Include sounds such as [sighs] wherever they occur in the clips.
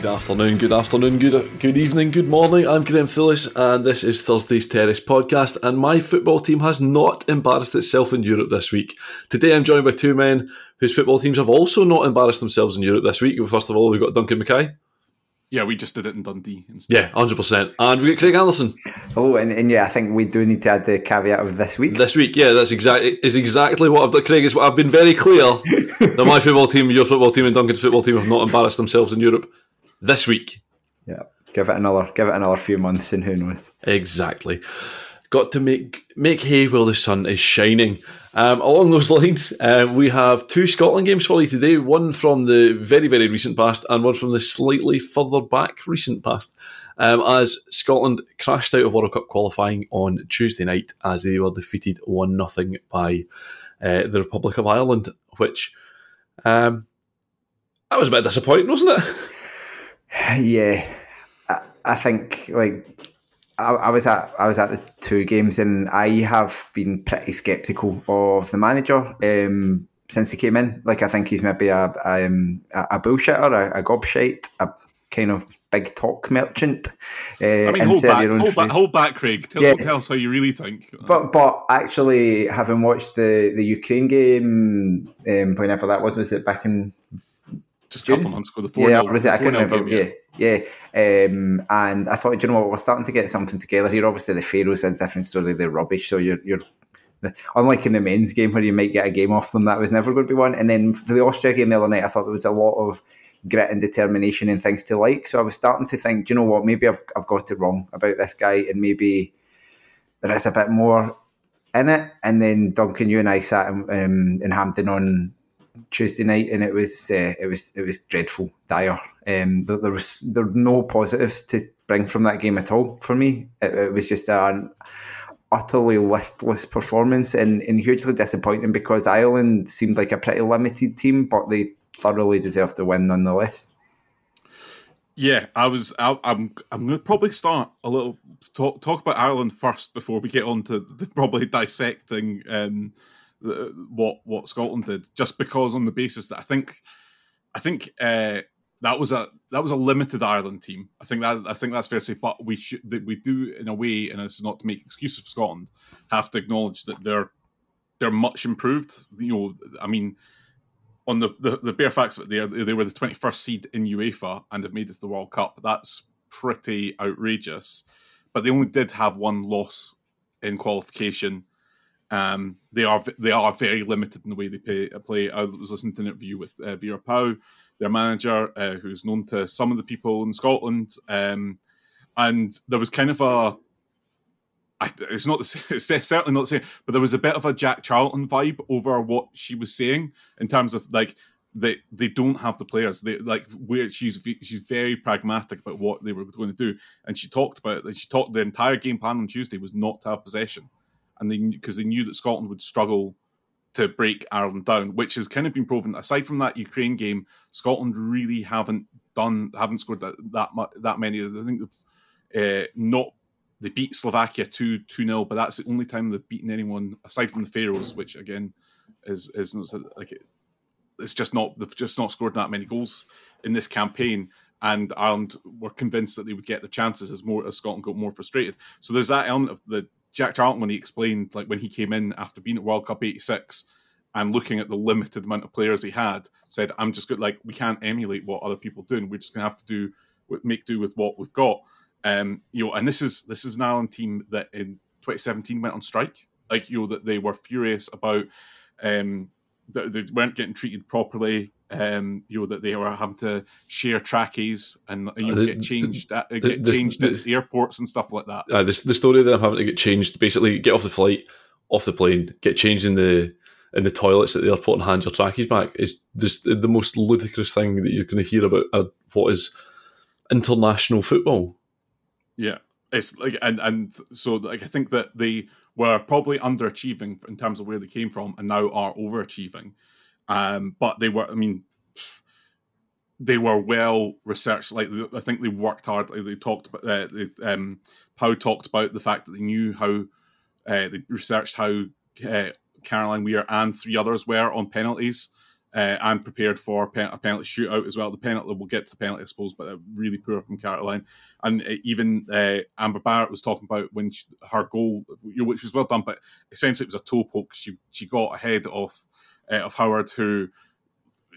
Good afternoon, good afternoon, good good evening, good morning. I'm Graham Phillips, and this is Thursday's Terrace podcast. And my football team has not embarrassed itself in Europe this week. Today, I'm joined by two men whose football teams have also not embarrassed themselves in Europe this week. First of all, we've got Duncan Mackay. Yeah, we just did it in Dundee instead. Yeah, hundred percent. And we got Craig Anderson Oh, and, and yeah, I think we do need to add the caveat of this week. this week. Yeah, that's exactly is exactly what I've done. Craig is what I've been very clear [laughs] that my football team, your football team, and Duncan's football team have not embarrassed themselves in Europe this week. yeah, give it another, give it another few months, and who knows? Exactly. Got to make make hay while the sun is shining. Um, along those lines, um, we have two Scotland games for you today. One from the very very recent past, and one from the slightly further back recent past. Um, as Scotland crashed out of World Cup qualifying on Tuesday night as they were defeated one 0 by uh, the Republic of Ireland, which um, that was a bit disappointing, wasn't it? [laughs] Yeah, I, I think like I, I was at I was at the two games, and I have been pretty sceptical of the manager um, since he came in. Like I think he's maybe a a, um, a a bullshitter, a, a gobshite, a kind of big talk merchant. Uh, I mean, hold back, hold back, hold back, Craig. Tell, Yeah. tell us how you really think. But but actually, having watched the, the Ukraine game, um, whenever that was, was it back in just a couple months ago, the four yeah, nil- or was it? I four can't remember. game, yeah, yeah. Um, and I thought, you know what, we're starting to get something together here. Obviously, the Faroes is a different story; they're rubbish. So you're you're unlike in the men's game where you might get a game off them. That was never going to be one. And then for the Austria game the other night, I thought there was a lot of grit and determination and things to like. So I was starting to think, do you know what, maybe I've I've got it wrong about this guy, and maybe there is a bit more in it. And then Duncan, you and I sat in, um, in Hampden on Tuesday night, and it was uh, it was it was dreadful, dire. Um, there, there was there were no positives to bring from that game at all for me. It, it was just an utterly listless performance and, and hugely disappointing because Ireland seemed like a pretty limited team, but they thoroughly deserved to win nonetheless. Yeah, I was. I, I'm. I'm going to probably start a little talk talk about Ireland first before we get on to the, probably dissecting um, what what Scotland did. Just because on the basis that I think, I think uh, that was a that was a limited Ireland team. I think that I think that's fair to say. But we should we do in a way, and it's not to make excuses for Scotland, have to acknowledge that they're they're much improved. You know, I mean, on the, the, the bare facts that they are, they were the 21st seed in UEFA and have made it to the World Cup. That's pretty outrageous. But they only did have one loss in qualification Um, they are they are very limited in the way they pay, play. I was listening to an interview with uh, Vera Pauw, their manager, uh, who's known to some of the people in Scotland, um, and there was kind of a. I, it's not [laughs] it's certainly not same, but there was a bit of a Jack Charlton vibe over what she was saying in terms of like they they don't have the players. They like where she's she's very pragmatic about what they were going to do, and she talked about it. She talked the entire game plan on Tuesday was not to have possession, and they because they knew that Scotland would struggle to break Ireland down, which has kind of been proven. Aside from that Ukraine game, Scotland really haven't done haven't scored that that that many. I think they've uh, not they beat Slovakia two two 0 but that's the only time they've beaten anyone aside from the Faroes, which again is is like it's just not they've just not scored that many goals in this campaign. And Ireland were convinced that they would get the chances as more as Scotland got more frustrated. So there's that element of the Jack Charlton when he explained, like when he came in after being at World Cup '86 and looking at the limited amount of players he had, said, "I'm just good. Like we can't emulate what other people do, and we're just to have to do make do with what we've got." Um, you know, and this is this is an Ireland team that in 2017 went on strike. Like you know that they were furious about um, that they weren't getting treated properly. Um, you know that they were having to share trackies and you the, get changed, the, at, get the, changed at airports and stuff like that. Uh, the, the story that I'm having to get changed, basically, get off the flight, off the plane, get changed in the in the toilets at the airport, and hand your trackies back is this the most ludicrous thing that you're going to hear about uh, what is international football. Yeah, it's like and and so like I think that they were probably underachieving in terms of where they came from and now are overachieving. Um, but they were, I mean, they were well researched. Like I think they worked hard. Like they talked about, uh, they, um, Pauw talked about the fact that they knew how uh, they researched how uh, Caroline Weir and three others were on penalties uh, and prepared for a penalty shootout as well. The penalty, we'll get to the penalty, I suppose, but really poor from Caroline. And uh, even uh, Amber Barrett was talking about when she, her goal, which was well done, but essentially it was a toe poke. She she got ahead of uh, of Howard, who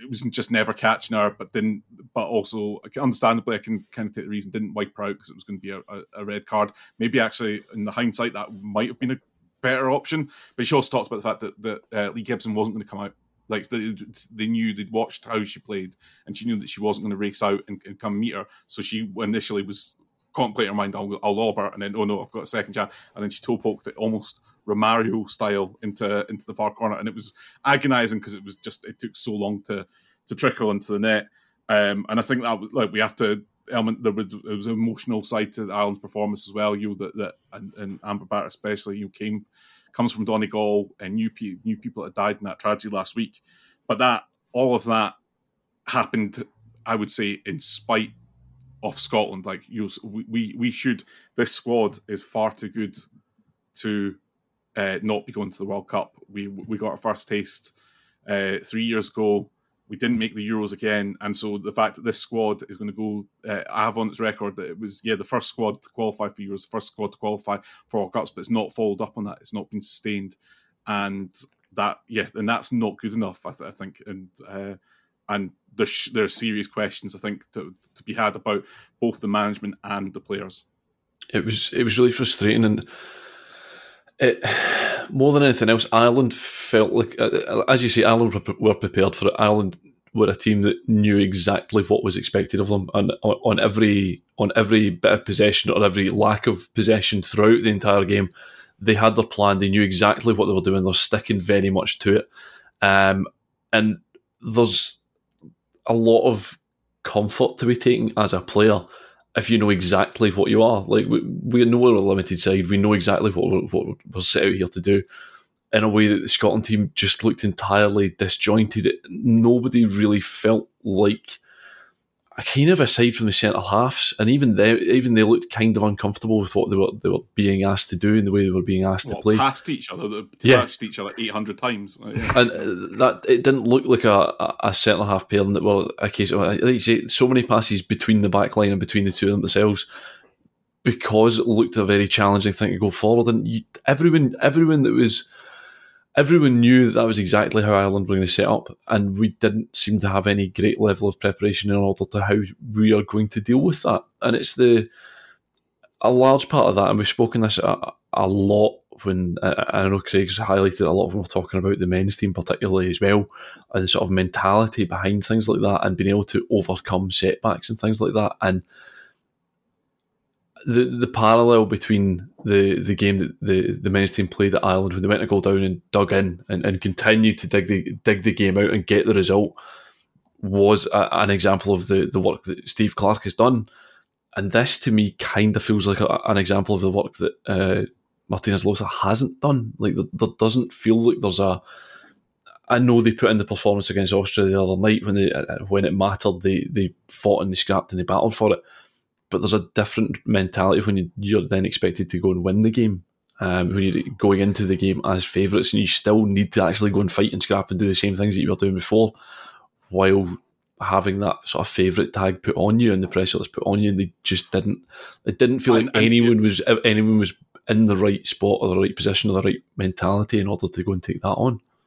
it was just never catching her, but didn't. But also, understandably, I can kind of take the reason didn't wipe her out because it was going to be a, a, a red card. Maybe actually, in the hindsight, that might have been a better option. But she also talked about the fact that, that uh, Lee Gibson wasn't going to come out like they, they knew they'd watched how she played, and she knew that she wasn't going to race out and, and come meet her. So she initially was contemplating her mind, I'll, I'll lob her, and then oh no, I've got a second chance, and then she toe poked it almost Romario style into into the far corner, and it was agonising because it was just it took so long to to trickle into the net. Um, and I think that like we have to element there was was an emotional side to Ireland's performance as well. You know, that that and, and Amber Barrett especially you came comes from Donegal and new new people that died in that tragedy last week. But that all of that happened, I would say, in spite of Scotland. Like you, we we should. This squad is far too good to uh, not be going to the World Cup. We we got our first taste uh, three years ago we didn't make the Euros again, and so the fact that this squad is going to go, uh, I have on its record that it was yeah the first squad to qualify for Euros, the first squad to qualify for World Cups, but it's not followed up on that. It's not been sustained, and that yeah, and that's not good enough. I, th- I think, and uh, and there are serious questions I think to to be had about both the management and the players. It was it was really frustrating and. It, more than anything else, Ireland felt like, uh, uh, as you say, Ireland were prepared for it. Ireland were a team that knew exactly what was expected of them, and on, on every on every bit of possession or every lack of possession throughout the entire game, they had their plan. They knew exactly what they were doing. They're sticking very much to it, um, and there's a lot of comfort to be taken as a player if you know exactly what you are. Like we, we know we're a limited side. We know exactly what we're, what we're set out here to do. In a way that the Scotland team just looked entirely disjointed. Nobody really felt like kind of aside from the centre halves, and even they even they looked kind of uncomfortable with what they were they were being asked to do and the way they were being asked well, to play. Past each other, they yeah. passed each other eight hundred times, and uh, that it didn't look like a, a centre half pair that were a case of like you say so many passes between the back line and between the two of them themselves because it looked a very challenging thing to go forward, and you, everyone everyone that was everyone knew that that was exactly how Ireland were going to set up, and we didn't seem to have any great level of preparation in order to how we are going to deal with that. And it's the a large part of that, and we've spoken this a, a lot when I know Craig's highlighted a lot them were talking about the men's team particularly as well, and the sort of mentality behind things like that, and being able to overcome setbacks and things like that, and the the parallel between the the game that the, the men's team played at Ireland when they went to go down and dug in and, and continued to dig the dig the game out and get the result was a, an example of the the work that Steve Clarke has done. And this to me kind of feels like a, an example of the work that uh, Martinez Losa hasn't done. Like there, there doesn't feel like there's a. I know they put in the performance against Austria the other night when they uh, when it mattered. They they fought and they scrapped and they battled for it but there's a different mentality when you, are then expected to go and win the game. Um, when you're going into the game as favourites, and you still need to actually go and fight and scrap and do the same things that you were doing before, while having that sort of favourite tag put on you and the pressure that's put on you, and they just didn't. It didn't feel like and anyone was anyone was in the right spot or the right position or the right mentality in order to go and take that on.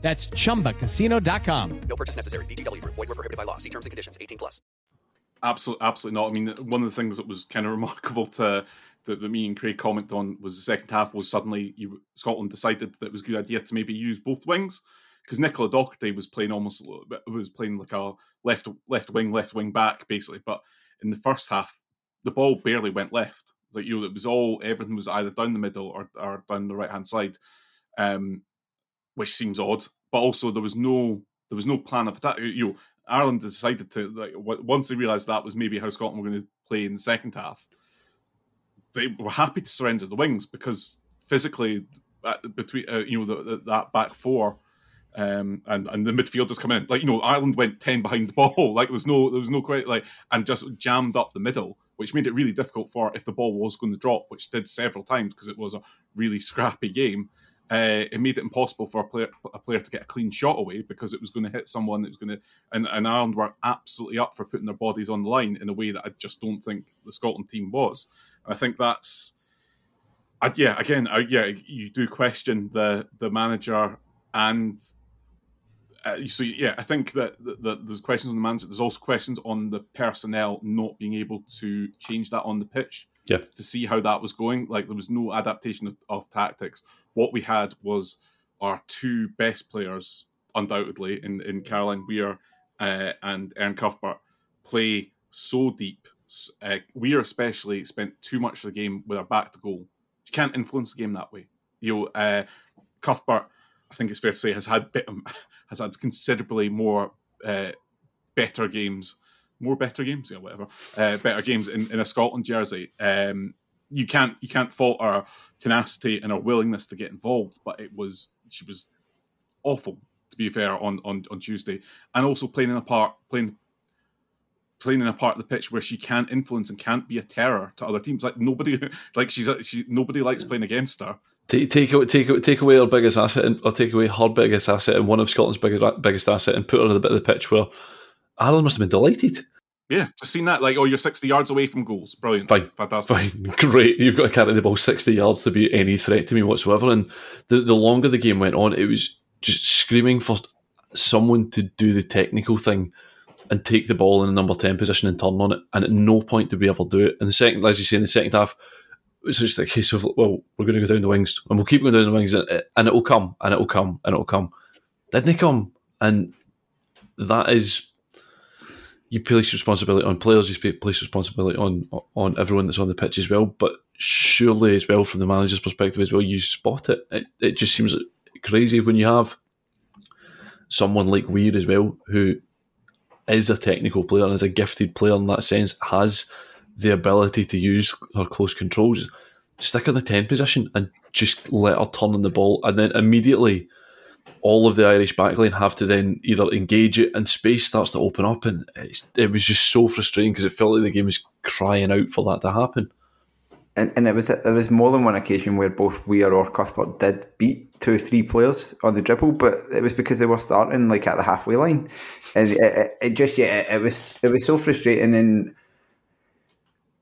That's ChumbaCasino.com. No purchase necessary. VGW. Void were prohibited by law. See terms and conditions. 18 plus. Absolutely, absolutely not. I mean, one of the things that was kind of remarkable to that, that me and Craig comment on was the second half was suddenly you, Scotland decided that it was a good idea to maybe use both wings because Nicola Docherty was playing almost was playing like a left left wing left wing back basically, but in the first half the ball barely went left. Like you know, it was all everything was either down the middle or, or down the right hand side. Um, which seems odd. But also there was no there was no plan of attack. You know, Ireland decided to like once they realised that was maybe how Scotland were going to play in the second half. They were happy to surrender the wings because physically, uh, between uh, you know the, the, that back four, um, and and the midfielders come in. Like you know, Ireland went ten behind the ball. [laughs] Like there was no there was no quite like and just jammed up the middle, which made it really difficult for if the ball was going to drop, which did several times because it was a really scrappy game uh, it made it impossible for a player a player to get a clean shot away because it was going to hit someone that was going to and, and Ireland were absolutely up for putting their bodies on the line in a way that I just don't think the Scotland team was. And I think that's I, yeah again I, yeah you do question the the manager and uh, so yeah I think that, that, that there's questions on the manager there's also questions on the personnel not being able to change that on the pitch yeah. to see how that was going like there was no adaptation of, of tactics what we had was our two best players, undoubtedly, in, in Caroline Weir uh, and Erin Cuthbert, play so deep. Uh, Weir especially spent too much of the game with our back to goal. You can't influence the game that way. You know, uh, Cuthbert, I think it's fair to say, has had bit, [laughs] has had considerably more uh, better games, more better games, yeah, whatever, uh, better games in, in a Scotland jersey. Um, you can't you can't fault our tenacity and her willingness to get involved. But it was she was awful to be fair on on, on Tuesday, and also playing in a part playing playing in a part of the pitch where she can't influence and can't be a terror to other teams. Like nobody, [laughs] like she's she nobody likes playing against her. Take take take take away her biggest asset, and, or take away her biggest asset and one of Scotland's biggest biggest asset, and put her on the bit of the pitch where Alan must have been delighted. Yeah, just seen that. Like, oh, you're 60 yards away from goals. Brilliant. Fine. Fantastic. Fine. [laughs] Great. You've got to carry the ball 60 yards to be any threat to me whatsoever. And the, the longer the game went on, it was just screaming for someone to do the technical thing and take the ball in the number 10 position and turn on it. And at no point did we ever do it. And the second, as you say, in the second half, it's just a case of, well, we're going to go down the wings and we'll keep going down the wings and, and it'll come and it'll come and it'll come. Didn't it come? And that is you place responsibility on players, you place responsibility on on everyone that's on the pitch as well. But surely, as well, from the manager's perspective as well, you spot it. It, it just seems crazy when you have someone like Weir as well, who is a technical player and is a gifted player in that sense, has the ability to use her close controls. Stick in the 10 position and just let her turn on the ball, and then immediately all of the Irish backline have to then either engage it and space starts to open up. And it was just so frustrating because it felt like the game was crying out for that to happen. and, and it was there was more than one occasion where both Weir or Cuthbert did beat two or three players on the dribble, but it was because they were starting like at the halfway line, and it, it, it just yeah it was it was so frustrating and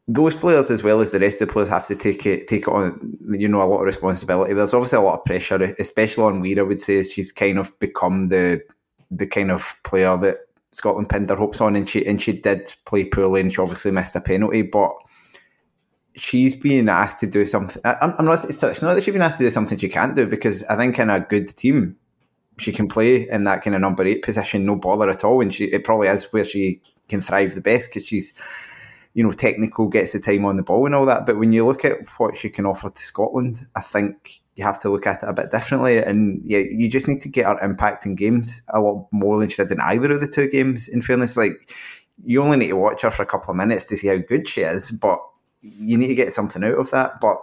those players as well as the rest of the players have to take it take it on you know a lot of responsibility. There's obviously a lot of pressure, especially on Weir. I would say she's kind of become the the kind of player that Scotland pinned their hopes on, and she and she did play poorly, and she obviously missed a penalty, but she's being asked to do something. I, am not. It's not that she's been asked to do something she can't do because I think in a good team she can play in that kind of number eight position, no bother at all, and she it probably is where she can thrive the best because she's you know, technical, gets the time on the ball and all that. But when you look at what she can offer to Scotland, I think you have to look at it a bit differently. And yeah, you just need to get her impact in games a lot more than she did in either of the two games. In fairness, like you only need to watch her for a couple of minutes to see how good she is, but you need to get something out of that. But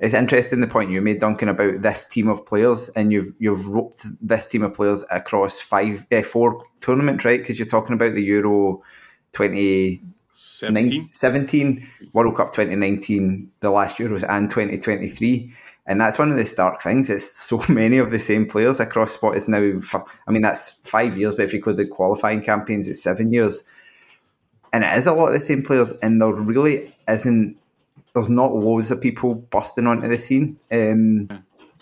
it's interesting the point you made, Duncan, about this team of players, and you've you've roped this team of players across five, uh, four tournaments, right? Because you're talking about the Euro twenty 17. 17 World Cup 2019, the last Euros, and 2023. And that's one of the stark things. It's so [laughs] many of the same players across what is now, I mean, that's five years, but if you include the qualifying campaigns, it's seven years. And it is a lot of the same players, and there really isn't, there's not loads of people busting onto the scene. Um,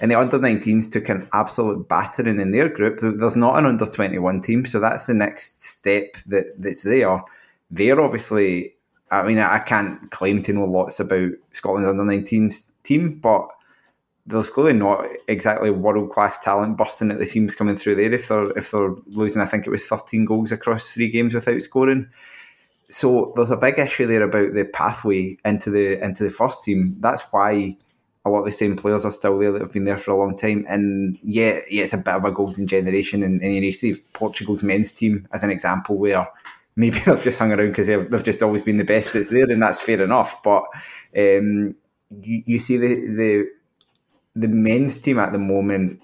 and the under 19s took an absolute battering in their group. There's not an under 21 team, so that's the next step that, that's there they're obviously. I mean, I can't claim to know lots about Scotland's under 19s team, but there's clearly not exactly world class talent bursting at the seams coming through there. If they're if they're losing, I think it was 13 goals across three games without scoring. So there's a big issue there about the pathway into the into the first team. That's why a lot of the same players are still there that have been there for a long time. And yeah, yeah, it's a bit of a golden generation. And, and you see Portugal's men's team as an example where maybe [laughs] they've just hung around because they've, they've just always been the best that's there, and that's fair enough. But um, you, you see the, the the men's team at the moment,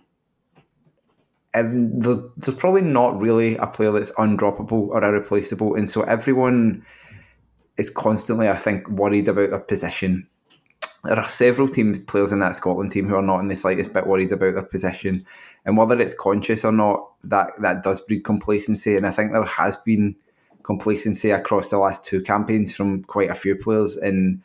and there's probably not really a player that's undroppable or irreplaceable, and so everyone is constantly, I think, worried about their position. There are several teams, players in that Scotland team who are not in the slightest bit worried about their position, and whether it's conscious or not, that that does breed complacency. And I think there has been complacency across the last two campaigns from quite a few players. And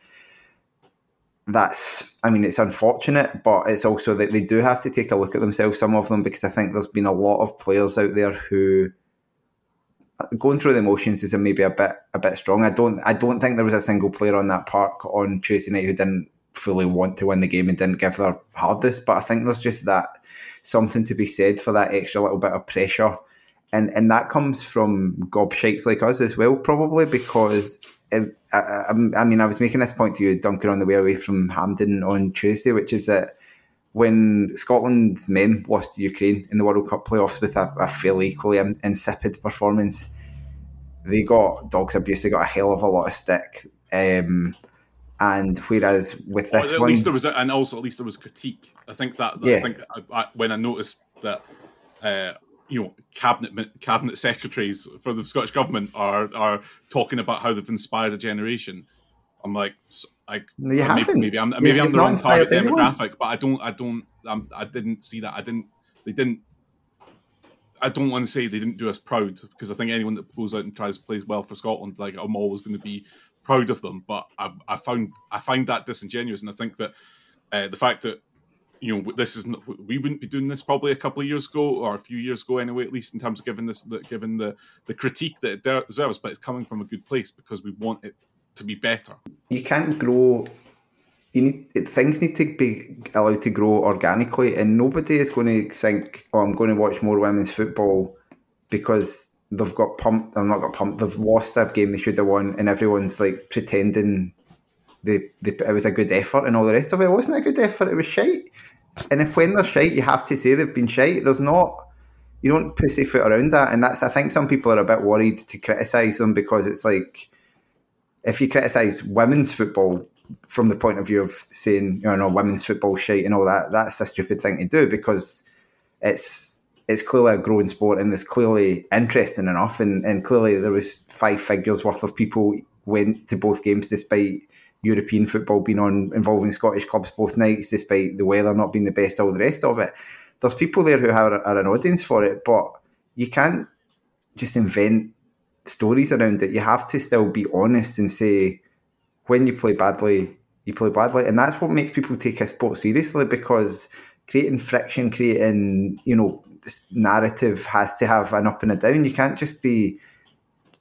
that's, I mean, it's unfortunate, but it's also that they do have to take a look at themselves, some of them, because I think there's been a lot of players out there who going through the motions is maybe a bit a bit strong. I don't I don't think there was a single player on that park on Tuesday night who didn't fully want to win the game and didn't give their hardest. But I think there's just that something to be said for that extra little bit of pressure and and that comes from gobshites like us as well, probably because. It, I, I, mean, I was making this point to you, Duncan, on the way away from Hampden on Tuesday, which is that when Scotland's men lost to Ukraine in the World Cup playoffs with a, a fairly equally insipid performance, they got dogs abuse. They got a hell of a lot of stick. Um, and whereas with this at one, least there was, a, and also at least there was critique. I think that, that yeah. I think I, when I noticed that uh, you know cabinet cabinet secretaries for the Scottish government are are talking about how they've inspired a generation. I'm like, like you haven't. maybe I'm maybe I'm the wrong target demographic, but I don't I don't I'm, I didn't see that. I didn't they didn't. I don't want to say they didn't do us proud because I think anyone that pulls out and tries to play well for Scotland, like I'm always going to be proud of them. But I, I found I find that disingenuous, and I think that uh, the fact that you know this is we wouldn't be doing this probably a couple of years ago or a few years ago anyway at least in terms of giving this the, given the the critique that it deserves but it's coming from a good place because we want it to be better. You can't grow you need things need to be allowed to grow organically and nobody is going to think oh i'm going to watch more women's football because they've got pumped they've not got pumped they've lost a game they should have won and everyone's like pretending it was a good effort and all the rest of it. It wasn't a good effort, it was shite. And if when they're shite, you have to say they've been shite. There's not, you don't pussyfoot around that. And that's, I think some people are a bit worried to criticise them because it's like, if you criticise women's football from the point of view of saying, you know, women's football shite and all that, that's a stupid thing to do because it's, it's clearly a growing sport and it's clearly interesting enough and, and clearly there was five figures worth of people went to both games despite European football being on involving Scottish clubs both nights, despite the weather not being the best, all the rest of it. There's people there who are, are an audience for it, but you can't just invent stories around it. You have to still be honest and say when you play badly, you play badly, and that's what makes people take a sport seriously because creating friction, creating you know this narrative has to have an up and a down. You can't just be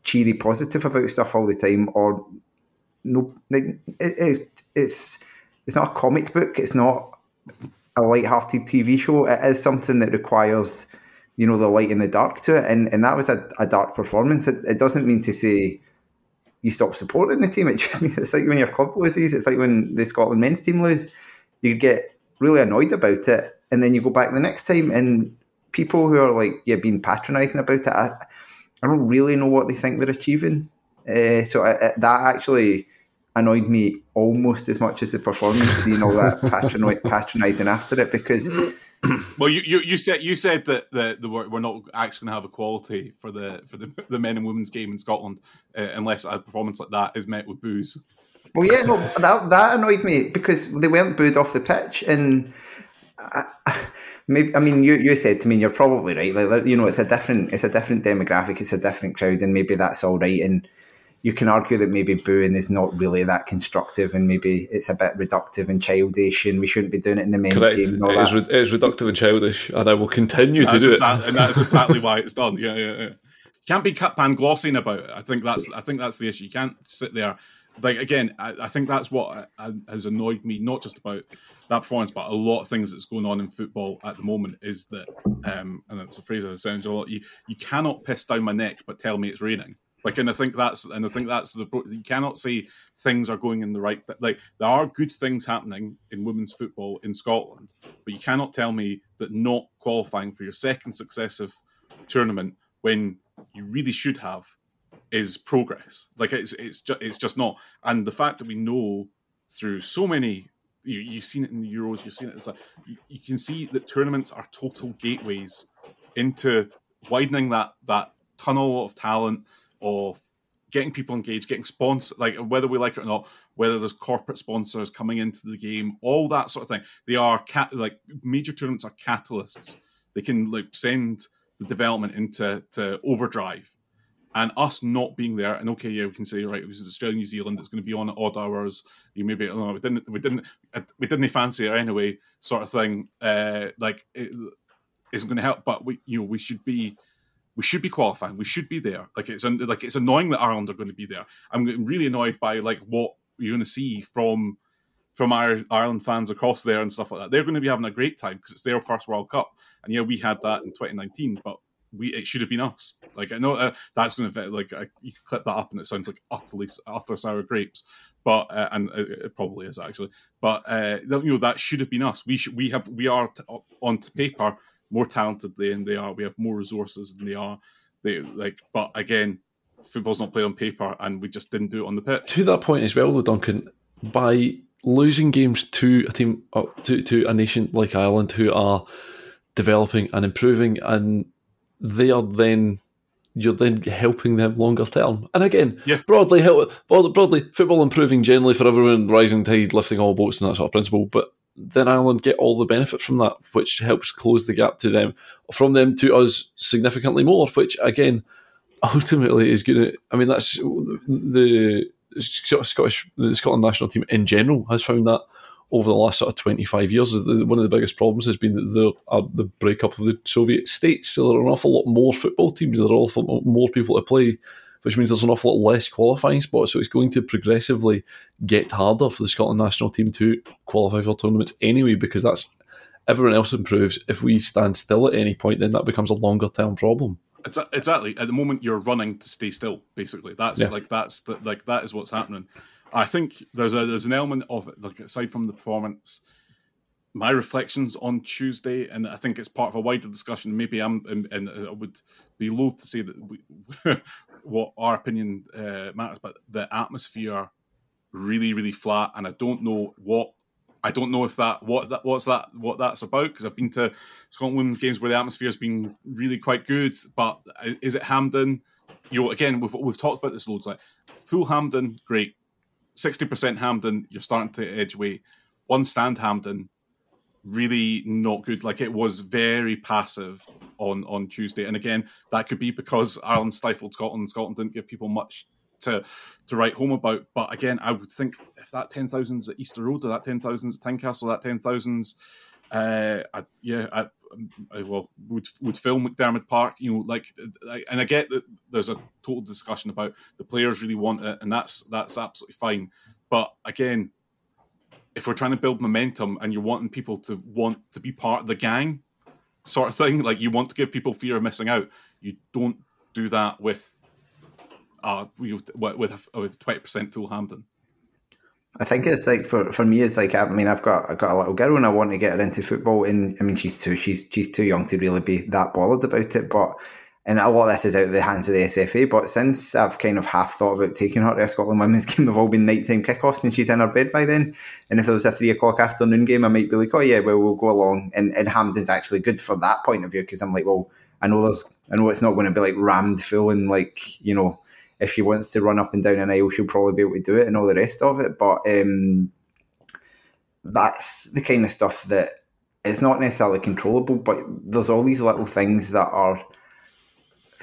cheery positive about stuff all the time or no it, it, it's it's not a comic book it's not a light-hearted tv show. It is something that requires you know the light and the dark to it and and that was a, a dark performance. It, it doesn't mean to say you stop supporting the team. [laughs] It just means it's like when your club loses it's like when the scotland men's team lose. You get really annoyed about it and then you go back the next time and people who are like yeah being patronizing about it I, I don't really know what they think they're achieving. Uh, so I, I, that actually annoyed me almost as much as the performance, seeing all that [laughs] patroni- patronising after it. Because, [clears throat] well, you, you, you said you said that the, the we're not actually going to have equality for the for the, the men and women's game in Scotland uh, unless a performance like that is met with boos. Well, yeah, no, that that annoyed me because they weren't booed off the pitch, and I, maybe I mean you you said to me you're probably right. Like you know, it's a different it's a different demographic, it's a different crowd, and maybe that's all right. And you can argue that maybe booing is not really that constructive, and maybe it's a bit reductive and childish, and we shouldn't be doing it in the men's Correct. game. And all it, that. is, re- it is reductive and childish, and I will continue That's to do exa- it. and that's exactly why it's done. [laughs] Yeah, yeah, yeah. Can't be cut pan glossing about it. I think that's I think that's the issue. You can't sit there like again. I, I think that's what uh, has annoyed me, not just about that performance, but a lot of things that's going on in football at the moment is that, um, and it's a phrase that sounds a lot. You you cannot piss down my neck, but tell me it's raining. Like, and I think that's, and I think that's the you cannot say things are going in the right. Like, there are good things happening in women's football in Scotland, but you cannot tell me that not qualifying for your second successive tournament when you really should have is progress. Like, it's it's just it's just not. And the fact that we know through so many you, you've seen it in the Euros, you've seen it. It's like you, you can see that tournaments are total gateways into widening that that tunnel of talent, of getting people engaged, getting sponsors, like whether we like it or not, whether there's corporate sponsors coming into the game, all that sort of thing. They are cat like major tournaments are catalysts. They can like send the development into to overdrive and us not being there, and okay, yeah, we can say right, it was Australia, New Zealand. It's going to be on at odd hours. You maybe oh, we didn't, we didn't, we didn't fancy it anyway, sort of thing. Uh, like it isn't going to help, but we, you know, we should be, we should be qualifying. We should be there. Like it's like it's annoying that Ireland are going to be there. I'm really annoyed by like what you're going to see from from our Ireland fans across there and stuff like that. They're going to be having a great time because it's their first World Cup, and yeah, we had that in 2019, but we it should have been us. Like I know uh, that's going to like uh, you clip that up and it sounds like utterly utter sour grapes, but uh, and it probably is actually. But uh, you know that should have been us. We should we have we are t- on paper more talented than they are. We have more resources than they are. They like, but again, football's not played on paper, and we just didn't do it on the pitch. To that point as well, though, Duncan, by losing games to a team uh, to to a nation like Ireland who are developing and improving and they are then you're then helping them longer term. And again, yeah. broadly, help, broadly, football improving generally for everyone, rising tide, lifting all boats, and that sort of principle. But then Ireland get all the benefit from that, which helps close the gap to them, from them to us significantly more. Which again, [laughs] ultimately is going to. I mean, that's the Scottish, the Scotland national team in general has found that over the last sort of 25 years, one of the biggest problems has been are the breakup of the Soviet states. So there are an awful lot more football teams, there are an awful lot more people to play, which means there's an awful lot less qualifying spots. So it's going to progressively get harder for the Scotland national team to qualify for tournaments anyway, because that's everyone else improves. If we stand still at any point, then that becomes a longer term problem. Exactly. At the moment, you're running to stay still. Basically, that's yeah. like that's the, like that is what's happening. I think there's a there's an element of it, like aside from the performance, my reflections on Tuesday, and I think it's part of a wider discussion. Maybe I'm, and, and I would be loath to say that we, what our opinion uh, matters, but the atmosphere really, really flat, and I don't know what. I don't know if that what that what's that what that's about because I've been to Scotland women's games where the atmosphere has been really quite good, but is it Hampden? You know, again we've we've talked about this loads. Like full Hampden, great sixty percent Hamden, you're starting to edge away. One stand Hampden, really not good. Like it was very passive on on Tuesday, and again, that could be because Ireland stifled Scotland. Scotland didn't give people much to to write home about. But again, I would think if that ten thousands at Easter Road, or that ten thousands at Tynecastle, that ten thousands, uh, I, yeah, I, I, well, would would fill McDiarmid Park. You know, like, and I get that there's a total discussion about the players really want it, and that's that's absolutely fine. But again, if we're trying to build momentum and you're wanting people to want to be part of the gang, sort of thing, like you want to give people fear of missing out, you don't do that with uh with with twenty percent full Hampden. I think it's like for, for me, it's like I mean, I've got I've got a little girl and I want to get her into football, and I mean, she's too she's she's too young to really be that bothered about it. But and a lot of this is out of the hands of the SFA. But since I've kind of half thought about taking her to a Scotland women's [laughs] game, they've all been nighttime kickoffs, and she's in her bed by then. And if there was a three o'clock afternoon game, I might be like, oh yeah, well we'll go along. And and Hampden's actually good for that point of view because I'm like, well, I know there's I know it's not going to be like rammed full and like you know if she wants to run up and down an aisle, she'll probably be able to do it and all the rest of it. But um, that's the kind of stuff that is not necessarily controllable, but there's all these little things that are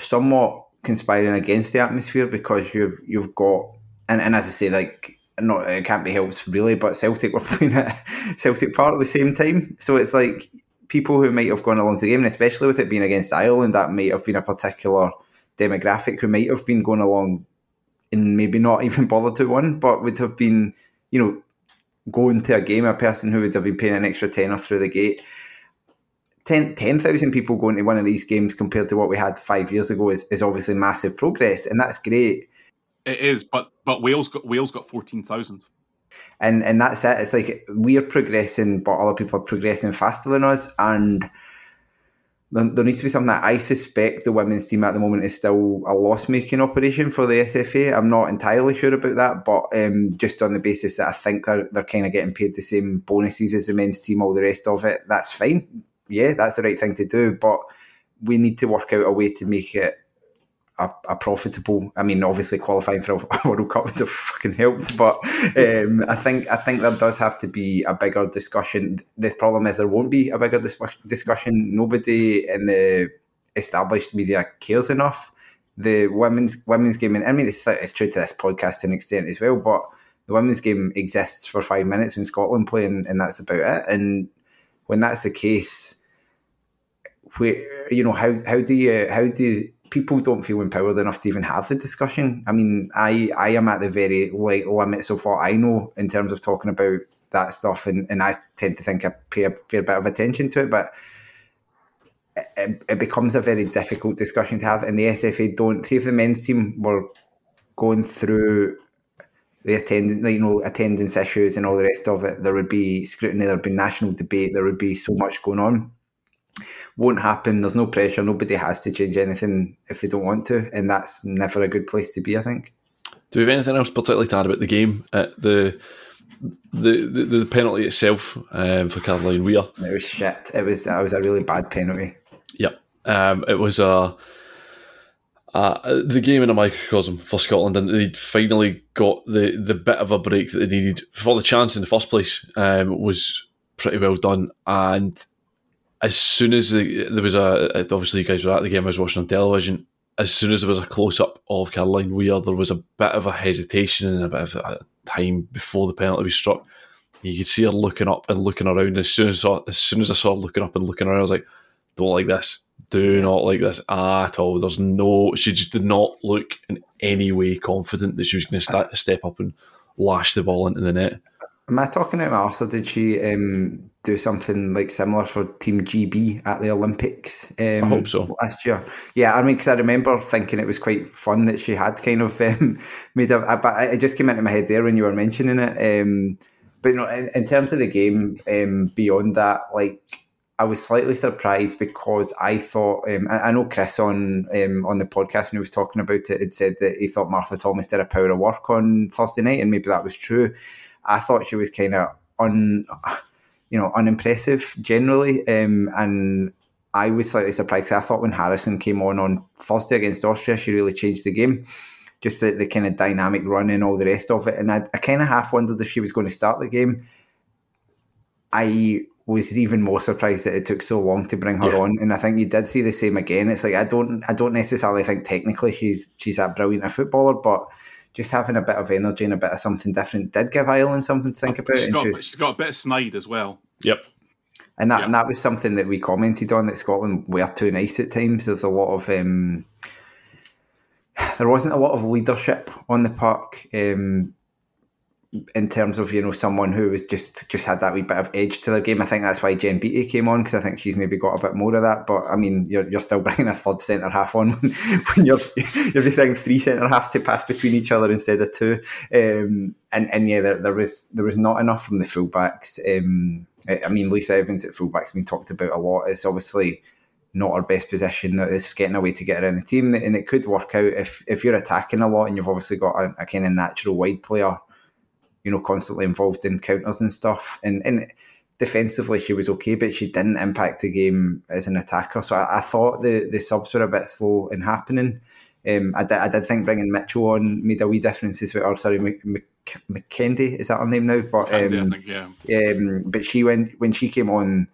somewhat conspiring against the atmosphere because you've you've got and, and as I say, like not it can't be helped really, but Celtic were [laughs] playing at Celtic Park at the same time. So it's like people who might have gone along to the game, and especially with it being against Ireland, that might have been a particular demographic who might have been going along and maybe not [laughs] even bothered to win, but would have been, you know, going to a game, a person who would have been paying an extra tenner through the gate. 10,000 10, people going to one of these games compared to what we had five years ago is, is obviously massive progress, and that's great. It is, but but Wales got Wales got fourteen thousand, and and that's it. It's like we're progressing, but other people are progressing faster than us, and there, there needs to be something that I suspect the women's team at the moment is still a loss making operation for the SFA. I'm not entirely sure about that, but um, just on the basis that I think they're, they're kind of getting paid the same bonuses as the men's team, all the rest of it, that's fine. Yeah, that's the right thing to do, but we need to work out a way to make it a, a, profitable. I mean, obviously qualifying for a [laughs] World Cup would have fucking helped, but um, I think I think there does have to be a bigger discussion. The problem is there won't be a bigger dis- discussion. Nobody in the established media cares enough. The women's women's game, and I mean, it's, it's true to this podcast to an extent as well, but the women's game exists for five minutes when Scotland play, and, and that's about it. And when that's the case, where you know how how do you how do people don't feel empowered enough to even have the discussion. I mean, I, I am at the very like limits of what I know in terms of talking about that stuff, and, and I tend to think I pay a fair bit of attention to it, but it, it becomes a very difficult discussion to have. And the SFA don't. See if the men's team were going through the attendance, you know, attendance issues and all the rest of it, there would be scrutiny, there would be national debate, there would be so much going on won't happen. There's no pressure. Nobody has to change anything if they don't want to, and that's never a good place to be. I think. Do we have anything else particularly to add about the game? Uh, the, the, the the penalty itself um, for Caroline Weir. It was shit. It was it was a really bad penalty. Yep. Um, it was a. Uh, the game in a microcosm for Scotland, and they'd finally got the, the bit of a break that they needed for the chance in the first place. Um, was pretty well done, and as soon as the, there was a, obviously you guys were at the game, I was watching on television. As soon as there was a close up of Caroline Weir, there was a bit of a hesitation and a bit of a time before the penalty was struck. You could see her looking up and looking around. As soon as I saw, as soon as I saw her looking up and looking around, I was like, "Don't like this. Do not like this at all." There's no. She just did not look in any way confident that she was going to step up and lash the ball into the net. Am I talking about Martha? Did she um, do something like similar for Team GB at the Olympics? Um, I hope so. Last year, yeah. I mean, because I remember thinking it was quite fun that she had kind of [laughs] um, made a. But it just came into my head there when you were mentioning it. Um, but you know, in, in, terms of the game, um, beyond that, like I was slightly surprised because I thought um, I, I, know Chris on um, on the podcast when he was talking about it had said that he thought Martha Thomas did a power of work on Thursday night, and maybe that was true. I thought she was kind of un, you know, unimpressive generally, um, and I was slightly surprised. I thought when Harrison came on on Thursday against Austria, she really changed the game. just the, the kind of dynamic run and all the rest of it. And I, I kind of half wondered if she was going to start the game. I was even more surprised that it took so long to bring her Yeah. on, and I think you did see the same again. It's like I don't, I don't necessarily think technically she's she's that brilliant a footballer, but just having a bit of energy and a bit of something different did give Ireland something to think about. She's and got, she was- she's got a bit of snide as well. Yep. and that Yeah. and that was something that we commented on that Scotland were too nice at times. There's a lot of um, [sighs] there wasn't a lot of leadership on the park um, in terms of you know someone who was just just had that wee bit of edge to their game. I think that's why Jen Beattie came on because I think she's maybe got a bit more of that. But I mean, you're, you're still [laughs] bringing a third centre half on when, when you're you're just having three centre halves to pass between each other instead of two. Um, and and yeah, there, there was there was not enough from the fullbacks. Um, I mean, Lisa Evans at fullback's been talked about a lot. It's obviously not our best position. It's getting a way to get her in the team, and it could work out if if you're attacking a lot and you've obviously got a, a kind of natural wide player, you know, constantly involved in counters and stuff. And and defensively, she was okay, but she didn't impact the game as an attacker. So I, I thought the the subs were a bit slow in happening. Um, I did, I did think bringing Mitchell on made a wee difference as well. Or sorry, Mc, Mc, McKendy is that her name now? But Candy, um, I think, yeah. um, but she when when she came on,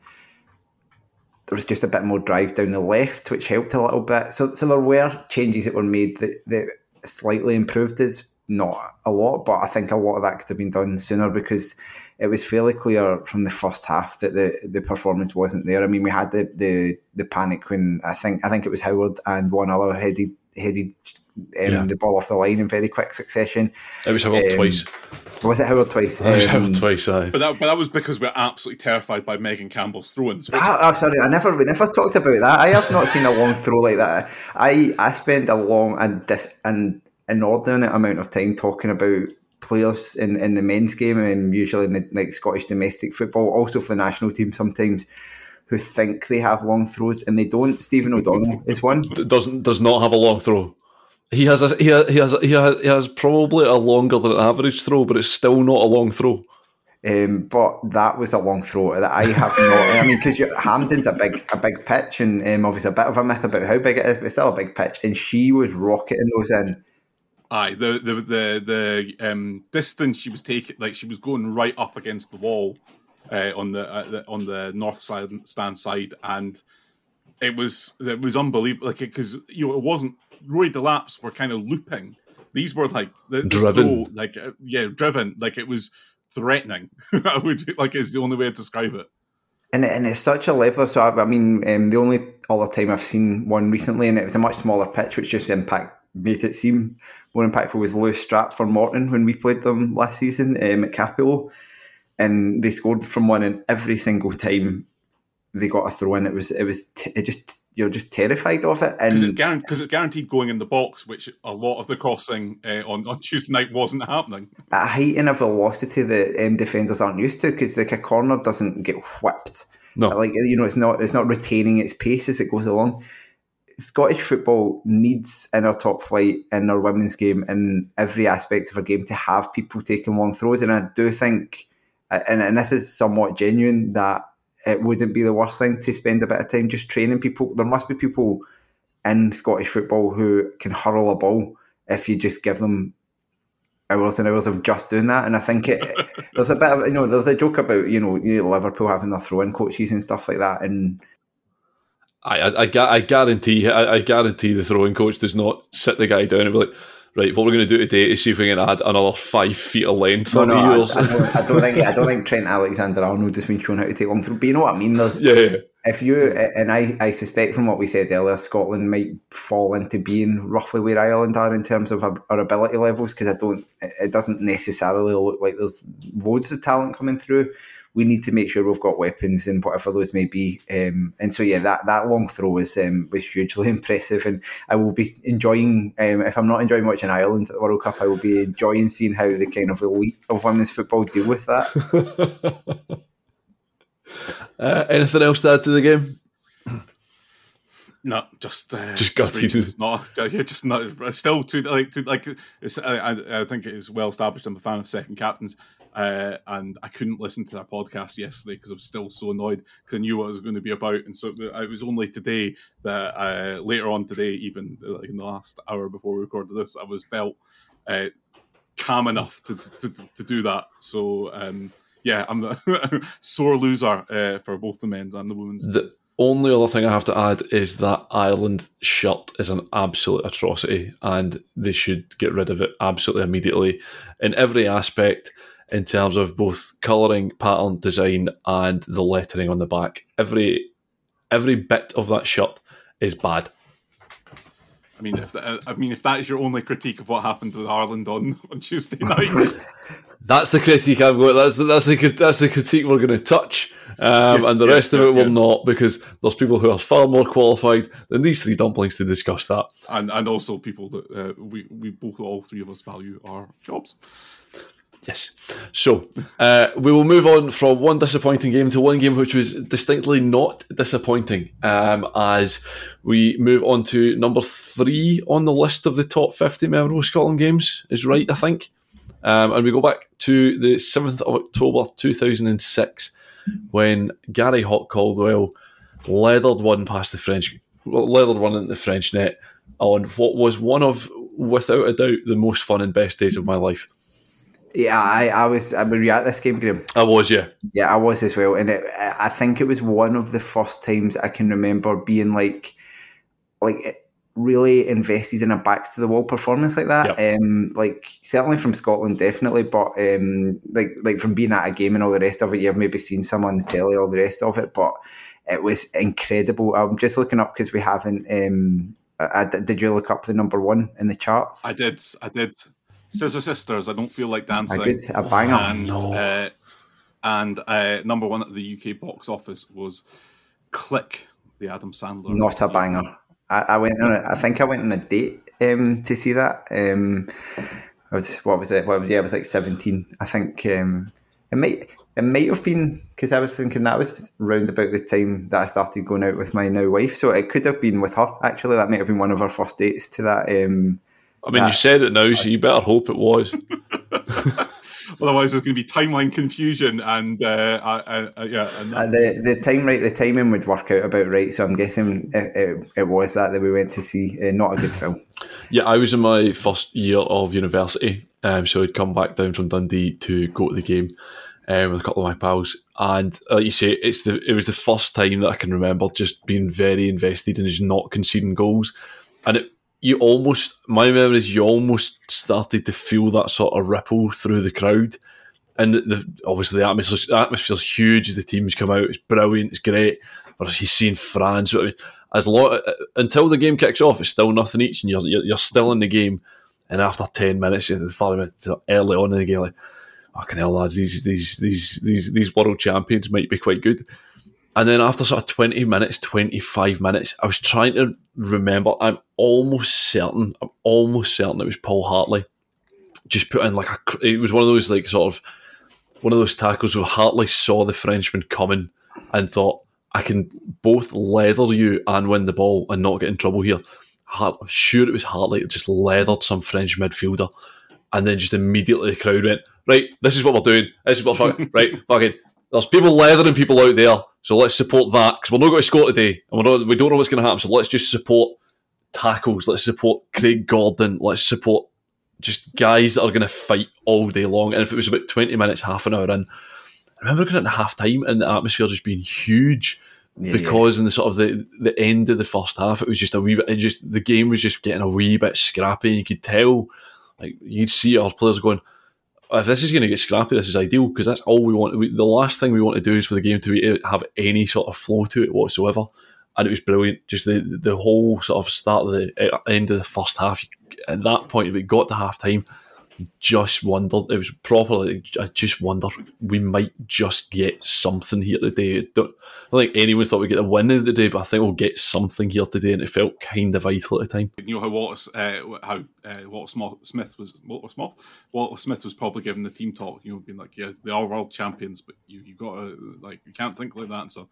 there was just a bit more drive down the left, which helped a little bit. So so there were changes that were made that, that slightly improved us, not a lot, but I think a lot of that could have been done sooner because it was fairly clear from the first half that the, the performance wasn't there. I mean, we had the, the, the panic when I think I think it was Howard and one other headed headed um, Yeah. the ball off the line in very quick succession. It was Howard Um, twice. Was it Howard twice? It was Um, Howard twice, aye. But that, but that was because we're absolutely terrified by Megan Campbell's throw-ins. Ah, oh, sorry, I never, we never talked about that. I have not seen a long throw like that. I, I spend a long and dis, an inordinate amount of time talking about players in, in the men's game and usually in the like Scottish domestic football, also for the national team sometimes, who think they have long throws and they don't. Stephen O'Donnell is one. Doesn't does not have a long throw. He has a, he has he has he has, he has probably a longer than average throw, but it's still not a long throw. Um, but that was a long throw that I have not. I mean, because Hampden's a big, a big pitch, and um, obviously a bit of a myth about how big it is, but it's still a big pitch. And she was rocketing those in. Aye, the the the the um, distance she was taking, like she was going right up against the wall uh, on the, uh, the on the north side stand side, and it was it was unbelievable. Like because you know it wasn't Rory Delap's were kind of looping. These were like the, Driven. throw, like uh, yeah, driven. Like it was threatening. [laughs] I would like is the only way to describe it. And, it, and it's such a leveler. So, I, I mean, um, the only other time I've seen one recently, and it was a much smaller pitch, which just impact made it seem more impactful, was Lewis Strapp for Morton when we played them last season um, at Cappielow. And they scored from one, and every single time they got a throw in, it was, it was, t- it just, you're just terrified of it. Because And it's, guaran- 'cause it's guaranteed going in the box, which a lot of the crossing uh, on, on [laughs] Tuesday night wasn't happening. at a height and a velocity that um, defenders aren't used to, because like a corner doesn't get whipped. No. like you know, it's not it's not retaining its pace as it goes along. Scottish football needs in our top flight in our women's game in every aspect of our game to have people taking long throws, and I do think, uh, and, and this is somewhat genuine, that it wouldn't be the worst thing to spend a bit of time just training people. There must be people in Scottish football who can hurl a ball if you just give them hours and hours of just doing that. And I think it [laughs] there's a bit of you know there's a joke about you know, Liverpool having their throw in coaches and stuff like that, and I I, I, I guarantee I, I guarantee the throwing coach does not sit the guy down and be like, right, what we're going to do today is see if we can add another five feet of length no, no, I. I, don't, I don't think I don't think [laughs] Trent Alexander Arnold has been shown how to take long through. But you know what I mean? There's yeah, yeah. if you and I, I suspect from what we said earlier, Scotland might fall into being roughly where Ireland are in terms of our ability levels because I don't. It doesn't necessarily look like there's loads of talent coming through. We need to make sure we've got weapons and whatever those may be. Um, and so yeah, that, that long throw was um, was hugely [laughs] impressive, and I will be enjoying. Um, if I'm not enjoying watching Ireland at the World Cup, I will be enjoying seeing how the kind of elite of women's football deal with that. [laughs] Uh, anything else to add to the game? No, just uh, Just gutted. reasons not. You're just not. Still, to like, to like. It's, I, I I think it is well established. I'm a fan of second captains. Uh, and I couldn't listen to their podcast yesterday because I was still so annoyed because I knew what it was going to be about, and so it was only today that uh, later on today, even like in the last hour before we recorded this, I was felt uh, calm enough to, to, to, to do that. So um, yeah, I'm the [laughs] sore loser uh, for both the men's and the women's. The only other thing I have to add is that Ireland shirt is an absolute atrocity, and they should get rid of it absolutely immediately in every aspect. In terms of both colouring, pattern, design, and the lettering on the back, every every bit of that shirt is bad. I mean, if that, I mean, if that is your only critique of what happened with Ireland on, [laughs] on Tuesday night, [laughs] that's the critique I've got. That's the, that's the that's the critique we're going to touch, um, Yes, and the yeah, rest of yeah, it will not because there's people who are far more qualified than these three dumplings to discuss that. and and also people that uh, we we both all three of us value our jobs. Yes. So uh, we will move on from one disappointing game to one game which was distinctly not disappointing um, as we move on to number three on the list of the top 50 memorable Scotland games, is right, I think. Um, and we go back to the 7th of October 2006 when Gary Hot Caldwell leathered one past the French, leathered one into the French net on what was one of, without a doubt, the most fun and best days of my life. Yeah, I, I was. I were you at this game, Graham? I was, yeah. Yeah, I was as well, and it, I think it was one of the first times I can remember being like, like really invested in a backs to the wall performance like that. Um, like certainly from Scotland, definitely, but um, like like from being at a game and all the rest of it, you've maybe seen some on the telly, all the rest of it, but it was incredible. I'm just looking up because we haven't. Um, I, I- did you look up the number one in the charts? I did, I did. Scissor Sisters. I don't feel like dancing. a good, a banger. and uh, and uh, number one at the UK box office was Click, the Adam Sandler. Not a banger. I, I went on. A, I think I went on a date um, to see that. Um, I was, what was it? What was yeah? I was like seventeen. I think um, it might. It might have been because I was thinking that was round about the time that I started going out with my now wife. So it could have been with her. Actually, that might have been one of our first dates to that. Um, I mean, you said it now, so you better hope it was. [laughs] [laughs] Otherwise, there's going to be timeline confusion and uh, uh, uh, yeah. And uh, the the time right, the timing would work out about right. So I'm guessing it, it, it was that that we went to see. Uh, not a good film. Yeah, I was in my first year of university, um, so I'd come back down from Dundee to go to the game um, with a couple of my pals. And like you say, it's the it was the first time that I can remember just being very invested and just not conceding goals. And it, you almost, my memory is you almost started to feel that sort of ripple through the crowd. And the, obviously the atmosphere, the atmosphere's huge the teams come out. It's brilliant. It's great. But he's seen France. I mean, as long uh, uh, until the game kicks off, it's still nothing each, and you're you're, still in the game. And after ten minutes, the five minutes early on in the game, like, fucking hell, lads, these these these these these world champions might be quite good. And then after sort of twenty minutes, twenty five minutes, I was trying to remember. I'm almost certain. I'm almost certain it was Paul Hartley. Just put in like a. It was one of those like sort of one of those tackles where Hartley saw the Frenchman coming and thought, I can both leather you and win the ball and not get in trouble here. Hart, I'm sure it was Hartley that just leathered some French midfielder. And then just immediately the crowd went, right, this is what we're doing. This is what we're fucking, [laughs] right, fucking, there's people leathering people out there. So let's support that because we're not going to score today and we're not, we don't know what's going to happen. So let's just support tackles. Let's support Craig Gordon. Let's support just guys that are going to fight all day long. And if it was about 20 minutes, half an hour in, I remember going into half time and the atmosphere just being huge Yeah, because in the sort of the, the end of the first half, it was just a wee bit, it just the game was just getting a wee bit scrappy. You could tell, like, you'd see our players going, if this is going to get scrappy, this is ideal because that's all we want. We, the last thing we want to do is for the game to be, have any sort of flow to it whatsoever. And it was brilliant. Just the the whole sort of start of the uh, end of the first half. At that point, if it got to half time, just wondered. It was properly. I just wonder we might just get something here today. Don't, I don't think anyone thought we'd get a win of the day, but I think we'll get something here today, and it felt kind of vital at the time. you know how Walter, uh, how uh, Walter Smith was Walter Smith. Walter Smith was probably giving the team talk. You know, being like, "Yeah, they are world champions, but you you got to like you can't think like that." And so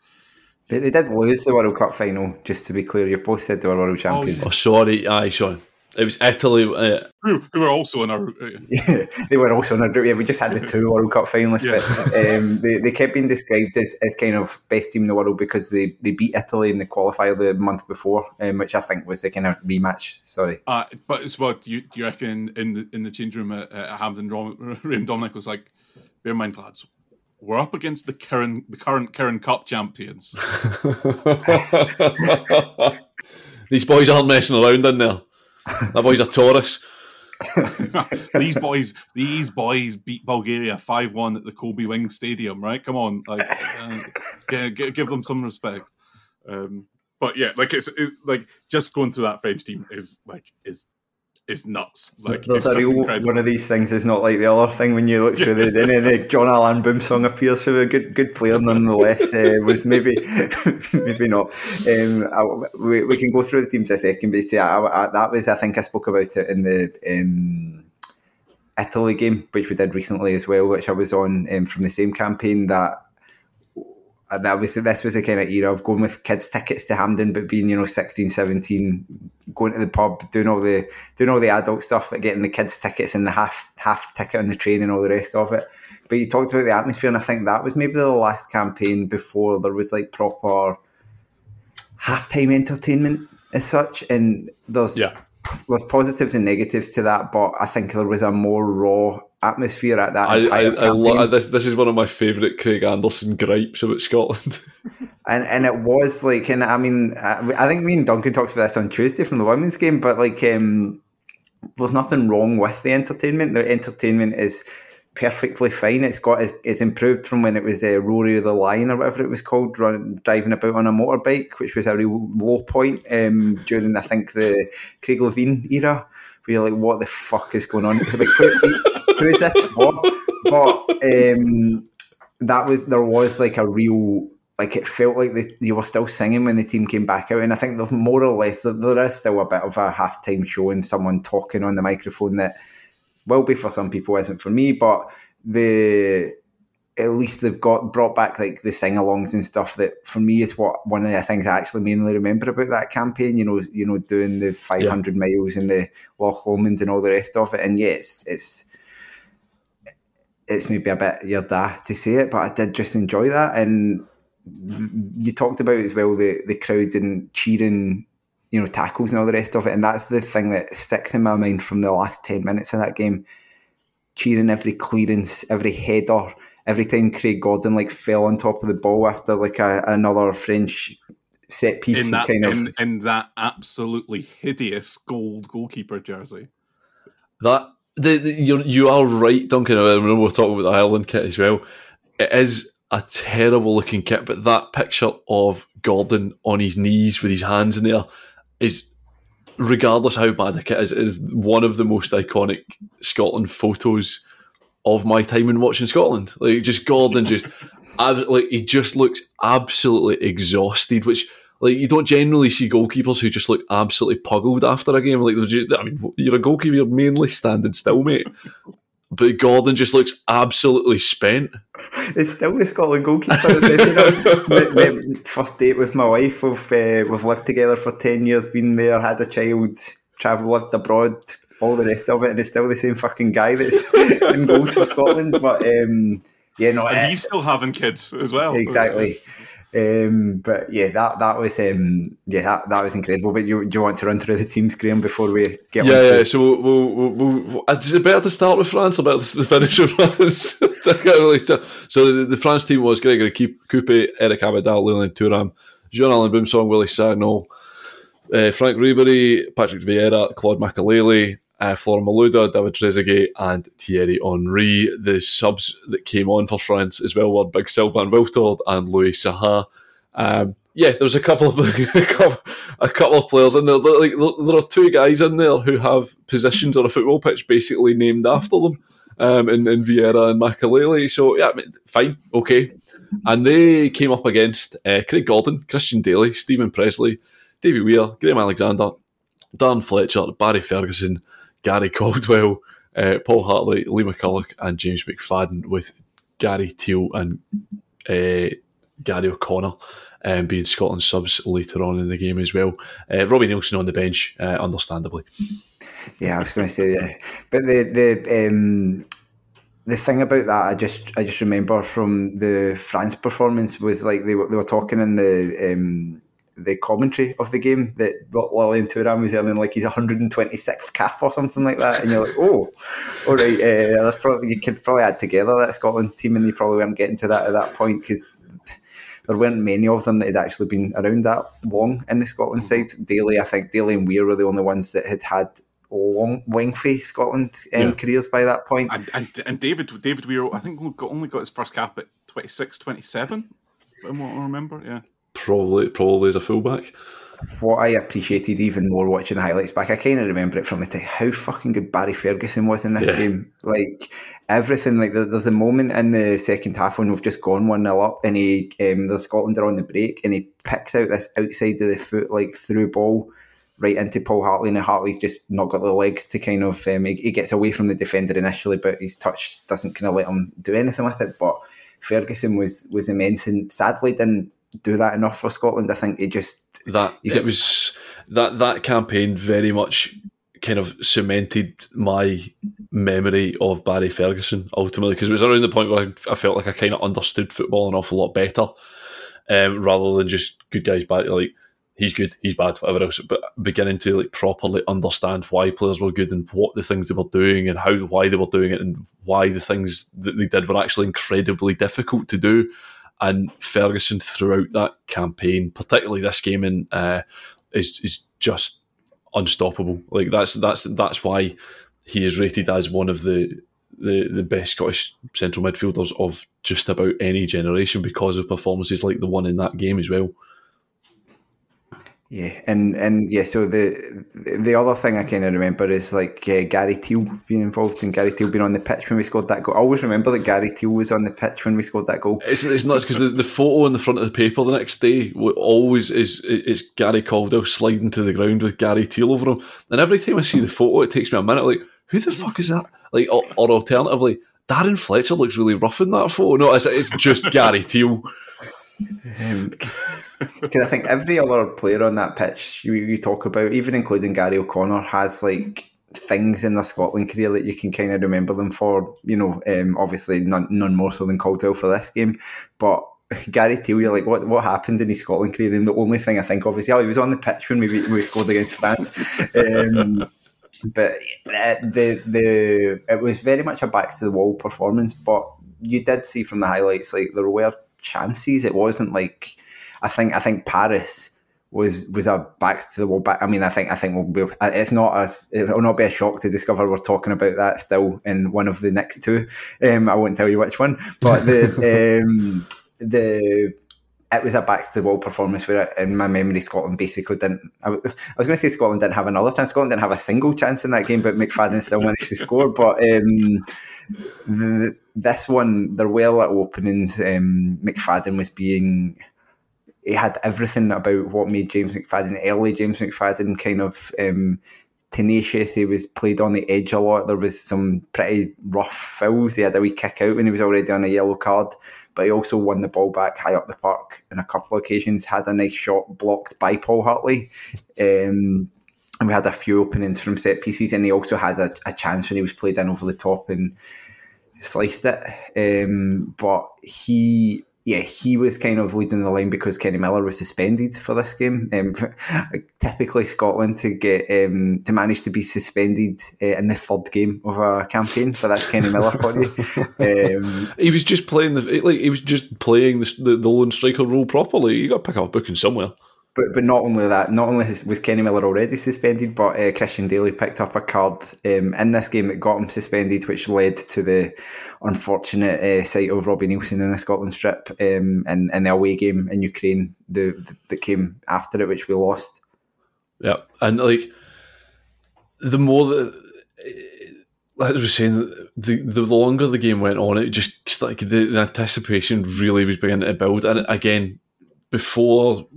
They, they did lose the World Cup final. Just to be clear, you've both said they were world champions. Oh, sorry, aye, sorry, It was Italy. Uh, who, who were also in our. Uh, Yeah, [laughs] they were also in our group. Yeah, we just had the two World Cup finalists, Yeah. but um, they, they kept being described as, as kind of best team in the world because they, they beat Italy in the qualifier the month before, um, which I think was the kind of rematch. Sorry. uh, but it's what do you, do you reckon in the in the change room at, at Hampden? Rom- [laughs] Raymond Domenech was like, "Bear in mind, lads, we're up against the current the current Kirin Cup champions. [laughs] these boys aren't messing around in there. That boy's a Taurus. [laughs] these boys, these boys beat Bulgaria five one at the Kobe Wing Stadium. Right? Come on, like, uh, g- g- give them some respect." Um, but yeah, like it's it, like just going through that French team is like is is nuts. Like a real one of these things is not like the other thing when you look through the then the Jean-Alain Boumsong appears for a good good player nonetheless uh, was maybe [laughs] maybe not. Um, I, we, we can go through the teams a second, but yeah, I, I, that was I think I spoke about it in the um, Italy game, which we did recently as well, which I was on um, from the same campaign that. That was this was the kind of era of going with kids tickets to Hampden, but being you know 16, 17, going to the pub, doing all the doing all the adult stuff, but getting the kids tickets and the half half ticket on the train and all the rest of it. But you talked about the atmosphere, and I think that was maybe the last campaign before there was like proper halftime entertainment as such. And there's Yeah. there's positives and negatives to that, but I think there was a more raw atmosphere at that. I, I, I lo- this. This is one of my favourite Craig Anderson gripes about Scotland. [laughs] And and it was like, and I mean, I, I think me and Duncan talked about this on Tuesday from the women's game, but like, um, there's nothing wrong with the entertainment. The entertainment is perfectly fine. It's got it's, it's improved from when it was uh, Rory the Lion or whatever it was called, run, driving about on a motorbike, which was a real low point um, during I think the Craig Levein era. Where you're like, what the fuck is going on? [laughs] Like, who, is this for? But um, that was there was like a real like it felt like they, you were still singing when the team came back out, and I think there's more or less there, is still a bit of a halftime show and someone talking on the microphone that will be for some people, isn't for me. But the at least they've got brought back like the sing-alongs and stuff that for me is what one of the things I actually mainly remember about that campaign. You know, you know, doing the 500 miles and the Loch Lomond and all the rest of it. And yes, it's it's maybe a bit your da to say it, but I did just enjoy that. And you talked about as well the the crowds and cheering, you know, tackles and all the rest of it. And that's the thing that sticks in my mind from the last ten minutes of that game. Cheering every clearance, every header, every time Craig Gordon like fell on top of the ball after like a, another French set piece in that kind of in, in that absolutely hideous gold goalkeeper jersey. That the, the, you're, you are right, Duncan. I remember we were talking about the Ireland kit as well. It is a terrible looking kit, but that picture of Gordon on his knees with his hands in there is, regardless how bad the kit is, is one of the most iconic Scotland photos of my time in watching Scotland. Like just Gordon, just [laughs] like he just looks absolutely exhausted, which. Like you don't generally see goalkeepers who just look absolutely puggled after a game. Like they're I mean, you're a goalkeeper, you're mainly standing still, mate. But Gordon just looks absolutely spent. It's still the Scotland goalkeeper. you know, my, my first date with my wife. We've uh, we've lived together for ten years, been there, had a child, travelled, lived abroad, all the rest of it, and it's still the same fucking guy that's in goals for Scotland. But um, yeah, no, And it- he's still having kids as well. exactly. Um, but yeah, that that was um, yeah that, that was incredible. But you do you want to run through the teams, Graham, before we get Yeah, yeah. So we'll, we'll, we'll, we'll, is it better to start with France or better to [laughs] finish with France? [laughs] I can't really tell. So the, the France team was Gregory Coupet, Eric Abidal, Lilian Thuram, Jean-Alain Boumsong, Willy Sagnol, uh, Franck Ribery, Patrick Vieira, Claude Makelele, uh, Malouda, David Trezeguet, and Thierry Henry. The subs that came on for France as well were Big Sylvain Wiltord and Louis Saha. Um, yeah, there was a couple of [laughs] a couple, of players in there. There- Like there, are two guys in there who have positions on a football pitch basically named after them, um, in, in Vieira and Makelele. So yeah, I mean, fine, okay. And they came up against uh, Craig Gordon, Christian Dailly, Steven Pressley, Davy Weir, Graham Alexander, Dan Fletcher, Barry Ferguson, Gary Caldwell, uh, Paul Hartley, Lee McCulloch, and James McFadden, with Gary Teale and uh, Gary O'Connor um, being Scotland subs later on in the game as well. Uh, Robbie Neilson on the bench, uh, understandably. Yeah, I was going to say yeah, but the the um, the thing about that, I just I just remember from the France performance was like they were they were talking in the um, the commentary of the game that Lilian Thuram was earning like he's 126th cap or something like that, and you're like, oh, all right, uh, that's probably you could probably add together that Scotland team, and you probably weren't getting to that at that point because there weren't many of them that had actually been around that long in the Scotland side. Dailly, I think Dailly and Weir were the only ones that had had long, lengthy Scotland um, yeah. careers by that point. And, and, and David David Weir, I think only got his first cap at 26, 27, from what I remember. Yeah, probably probably as a fullback. What I appreciated even more watching the highlights back, I kind of remember it from the time how fucking good Barry Ferguson was in this yeah. game. Like everything, like there's a moment in the second half when we've just gone one 0 up, and he um, the Scotland are on the break, and he picks out this outside of the foot like through ball right into Paul Hartley, and Hartley's just not got the legs to kind of. Um, he, he, gets away from the defender initially, but his touch doesn't kind of let him do anything with it. But Ferguson was was immense, and sadly didn't do that enough for Scotland. I think he just that it was that that campaign very much kind of cemented my memory of Barry Ferguson ultimately because it was around the point where I, I, felt like I kind of understood football an awful lot better um, rather than just good guys bad like he's good, he's bad, whatever else. But beginning to like properly understand why players were good and what the things they were doing and how why they were doing it and why the things that they did were actually incredibly difficult to do. And Ferguson throughout that campaign, particularly this game, in uh, is is just unstoppable. Like that's that's that's why he is rated as one of the the, the best Scottish central midfielders of just about any generation because of performances like the one in that game as well. Yeah, and and yeah, so the the other thing I kind of remember is like uh, Gary Teale being involved and Gary Teale being on the pitch when we scored that goal. I always remember that Gary Teale was on the pitch when we scored that goal. It's, it's nuts because the, the photo on the front of the paper the next day always is is Gary Caldwell sliding to the ground with Gary Teale over him, and every time I see the photo, it takes me a minute. Like, who the fuck is that? Like, or, or alternatively, Darren Fletcher looks really rough in that photo. No, it's, it's just Gary Teale. [laughs] [laughs] Because I think every other player on that pitch you, you talk about, even including Gary O'Connor, has like things in their Scotland career that you can kind of remember them for. You know, um, obviously none, none more so than Caldwell for this game, but [laughs] Gary Teale, you're like, what what happened in his Scotland career? And the only thing I think of is, yeah, he was on the pitch when we we scored against France. Um, but uh, the the it was very much a backs to the wall performance. But you did see from the highlights, like there were chances. It wasn't like I think I think Paris was was a back to the wall. Back. I mean, I think I think we'll be. It's not a. It will not be a shock to discover we're talking about that still in one of the next two. Um, I won't tell you which one, but the [laughs] um, the it was a back to the wall performance where, in my memory, Scotland basically didn't. I, was going to say Scotland didn't have another chance. Scotland didn't have a single chance in that game, but McFadden still managed to score. But um, the, this one, there were little openings. Um, McFadden was being. He had everything about what made James McFadden, early James McFadden, kind of um, tenacious. He was played on the edge a lot. There was some pretty rough fouls. He had a wee kick out when he was already on a yellow card, but he also won the ball back high up the park on a couple of occasions. Had a nice shot blocked by Paul Hartley. Um, and we had a few openings from set pieces, and he also had a, a chance when he was played in over the top and sliced it. Um, but he, yeah, he was kind of leading the line because Kenny Miller was suspended for this game. Um, [laughs] typically, Scotland to get um, to manage to be suspended uh, in the third game of a campaign, but that's Kenny Miller for you. [laughs] Um, he was just playing the like he was just playing the, the, the lone striker role properly. You got to pick up a booking somewhere. But but not only that, not only was Kenny Miller already suspended, but uh, Christian Dailly picked up a card um, in this game that got him suspended, which led to the unfortunate uh, sight of Robbie Neilson in a Scotland strip um, in, in the away game in Ukraine the, the, that came after it, which we lost. Yeah, and like the more that. As I was saying, the the longer the game went on, it just like the, the anticipation really was beginning to build. And again, before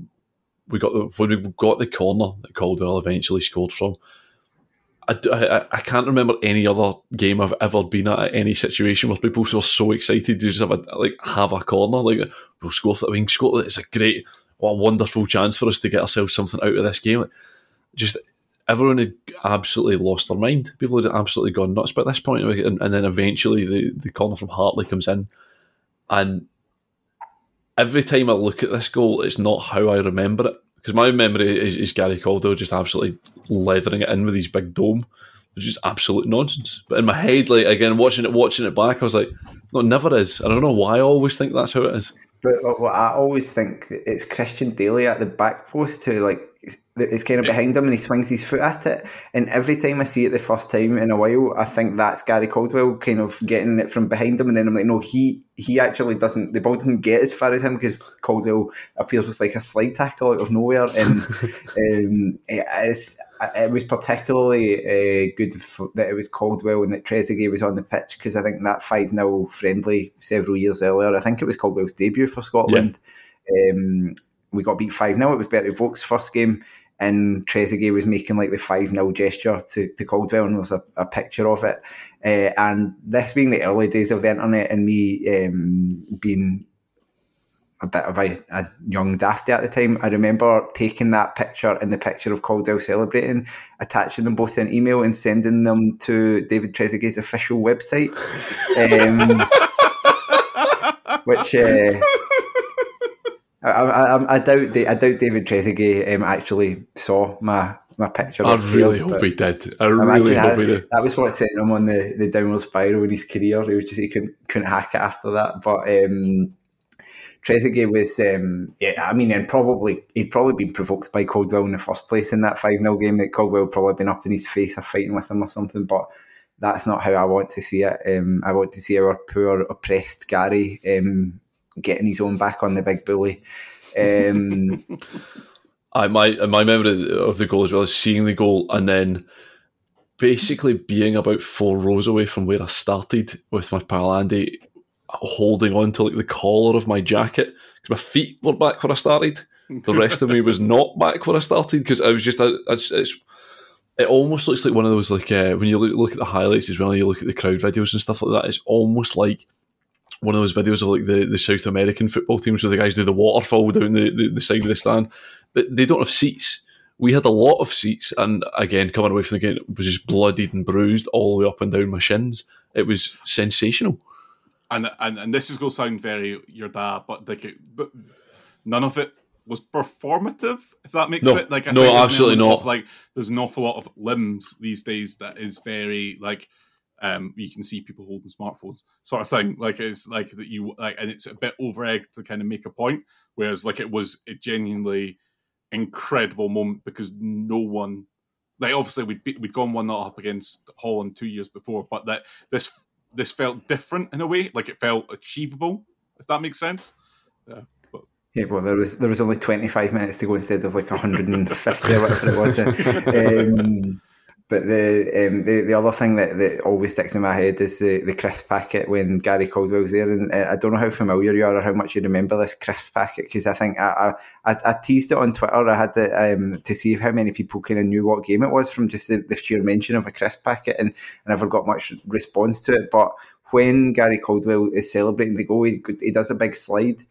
we got the we got the corner that Caldwell eventually scored from. I, I, I can't remember any other game I've ever been at, any situation where people were so excited to just have a like have a corner like we'll score for we can score it's a great what a wonderful chance for us to get ourselves something out of this game just everyone had absolutely lost their mind. People had absolutely gone nuts by this point, and, and then eventually the, the corner from Hartley comes in, and every time I look at this goal, it's not how I remember it because my memory is, is Gary Caldwell just absolutely leathering it in with his big dome, which is absolute nonsense. But in my head, like again, watching it, watching it back, I was like, no, it never is. I don't know why I always think that's how it is. But I always think it's Christian Dailly at the back post who like it's kind of behind him and he swings his foot at it. And every time I see it the first time in a while, I think that's Gary Caldwell kind of getting it from behind him. And then I'm like, no, he he actually doesn't, the ball doesn't get as far as him because Caldwell appears with like a slide tackle out of nowhere. And [laughs] um, it, it was particularly uh, good that it was Caldwell and that Trezeguet was on the pitch because I think that 5 0 friendly several years earlier, I think it was Caldwell's debut for Scotland. Yeah. Um, we got beat 5 0. It was Berti Vogts' first game and Trezeguet was making like the 5 0 gesture to, to Caldwell, and there's a, a picture of it. Uh, and this being the early days of the internet and me um, being a bit of a, a, young dafty at the time, I remember taking that picture and the picture of Caldwell celebrating, attaching them both in an email and sending them to David Trezeguet's official website. Um, [laughs] which. Uh, I, I, I, doubt I doubt David Trezeguet um, actually saw my my picture. I really hope he did. I really hope he did. That was what sent him on the, the downward spiral in his career. He was just he couldn't couldn't hack it after that. But um, Trezeguet was um, yeah. I mean, and probably he'd probably been provoked by Caldwell in the first place in that five 0 game. That Caldwell probably been up in his face or fighting with him or something. But that's not how I want to see it. Um, I want to see our poor oppressed Gary um, getting his own back on the big bully. Um, [laughs] I my my memory of the goal as well is seeing the goal and then basically being about four rows away from where I started with my pal Andy, holding on to like the collar of my jacket because my feet were back where I started. The rest of me was not back where I started because I was just it's, it's it almost looks like one of those like uh, when you look, look at the highlights as well. You look at the crowd videos and stuff like that. It's almost like one of those videos of like the, the South American football teams where the guys do the waterfall down the, the, the side of the stand, but they don't have seats. We had a lot of seats, and again, coming away from the game was just bloodied and bruised all the way up and down my shins. It was sensational. And and, and this is going to sound very your dad, but like, but none of it was performative. If that makes no, it like, I no, absolutely not. Of, like, there's an awful lot of limbs these days that is very like um, you can see people holding smartphones, sort of thing. Like it's like that you like, and it's a bit over egged to kind of make a point. Whereas like it was a genuinely incredible moment because no one, like obviously we'd be, we'd gone one not up against Holland two years before, but that this this felt different in a way. Like it felt achievable, if that makes sense. Yeah. But, yeah, well, there was there was only twenty five minutes to go instead of like hundred and fifty or whatever it was. [laughs] Um, but the, um, the the other thing that, that always sticks in my head is the, the crisp packet when Gary Caldwell's there, and uh, I don't know how familiar you are or how much you remember this crisp packet because I think I, I, I teased it on Twitter. I had to um, to see how many people kind of knew what game it was from just the, the sheer mention of a crisp packet, and I never got much response to it. But when Gary Caldwell is celebrating the goal, he, he does a big slide,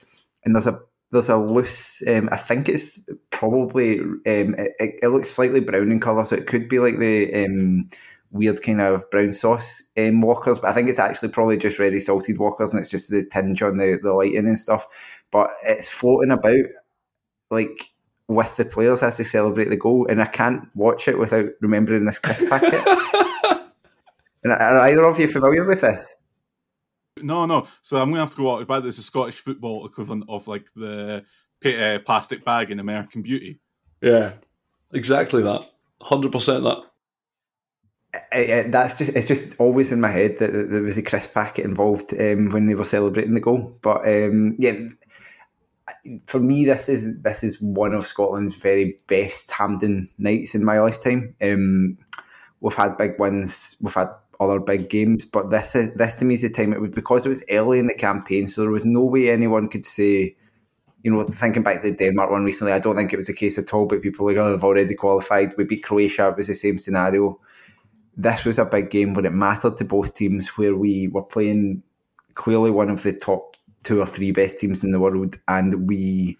and there's a there's a loose. Um, I think it's probably. Um, it, it, looks slightly brown in colour, so it could be like the um, weird kind of brown sauce um, walkers. But I think it's actually probably just ready salted walkers, and it's just the tinge on the the lighting and stuff. But it's floating about like with the players as they celebrate the goal, and I can't watch it without remembering this crisp packet. [laughs] and are either of you familiar with this? No, no. So I'm going to have to go out about this. The Scottish football equivalent of like the uh, plastic bag in American Beauty. Yeah, exactly that. Hundred percent that. That's just it's just always in my head that, there was a crisp packet involved um, when they were celebrating the goal. But um, yeah, for me, this is this is one of Scotland's very best Hampden nights in my lifetime. Um, we've had big wins. We've had other big games. But this is this to me is the time it was because it was early in the campaign, so there was no way anyone could say, you know, thinking back to the Denmark one recently, I don't think it was the case at all. But people were like, oh, they've already qualified. We beat Croatia. It was the same scenario. This was a big game where it mattered to both teams, where we were playing clearly one of the top two or three best teams in the world, and we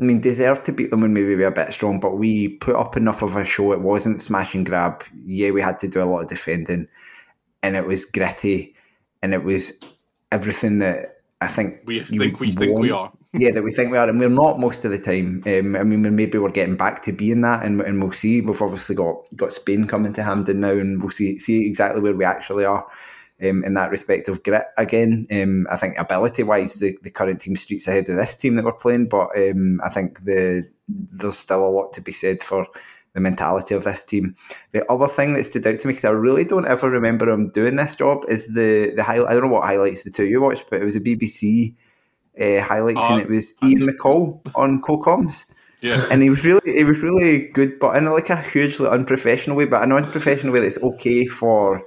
I mean, deserved to beat them when maybe we were a bit strong, but we put up enough of a show. It wasn't smash and grab. Yeah, we had to do a lot of defending, and it was gritty, and it was everything that I think We think we would think we are. yeah, that we think we are, and we're not most of the time. Um, I mean, maybe we're getting back to being that, and, and we'll see. We've obviously got got Spain coming to Hampden now, and we'll see see exactly where we actually are um, in that respect of grit again. Um, I think ability wise, the, the current team streets ahead of this team that we're playing, but um, I think the there's still a lot to be said for the mentality of this team. The other thing that stood out to me because I really don't ever remember him doing this job is the the highlight. I don't know what highlights the two you watched, but it was a BBC uh, highlights, Uh, and it was Ian McCall on co-coms. Yeah. And he was really, he was really good, but in like a hugely unprofessional way, but an unprofessional way that's okay for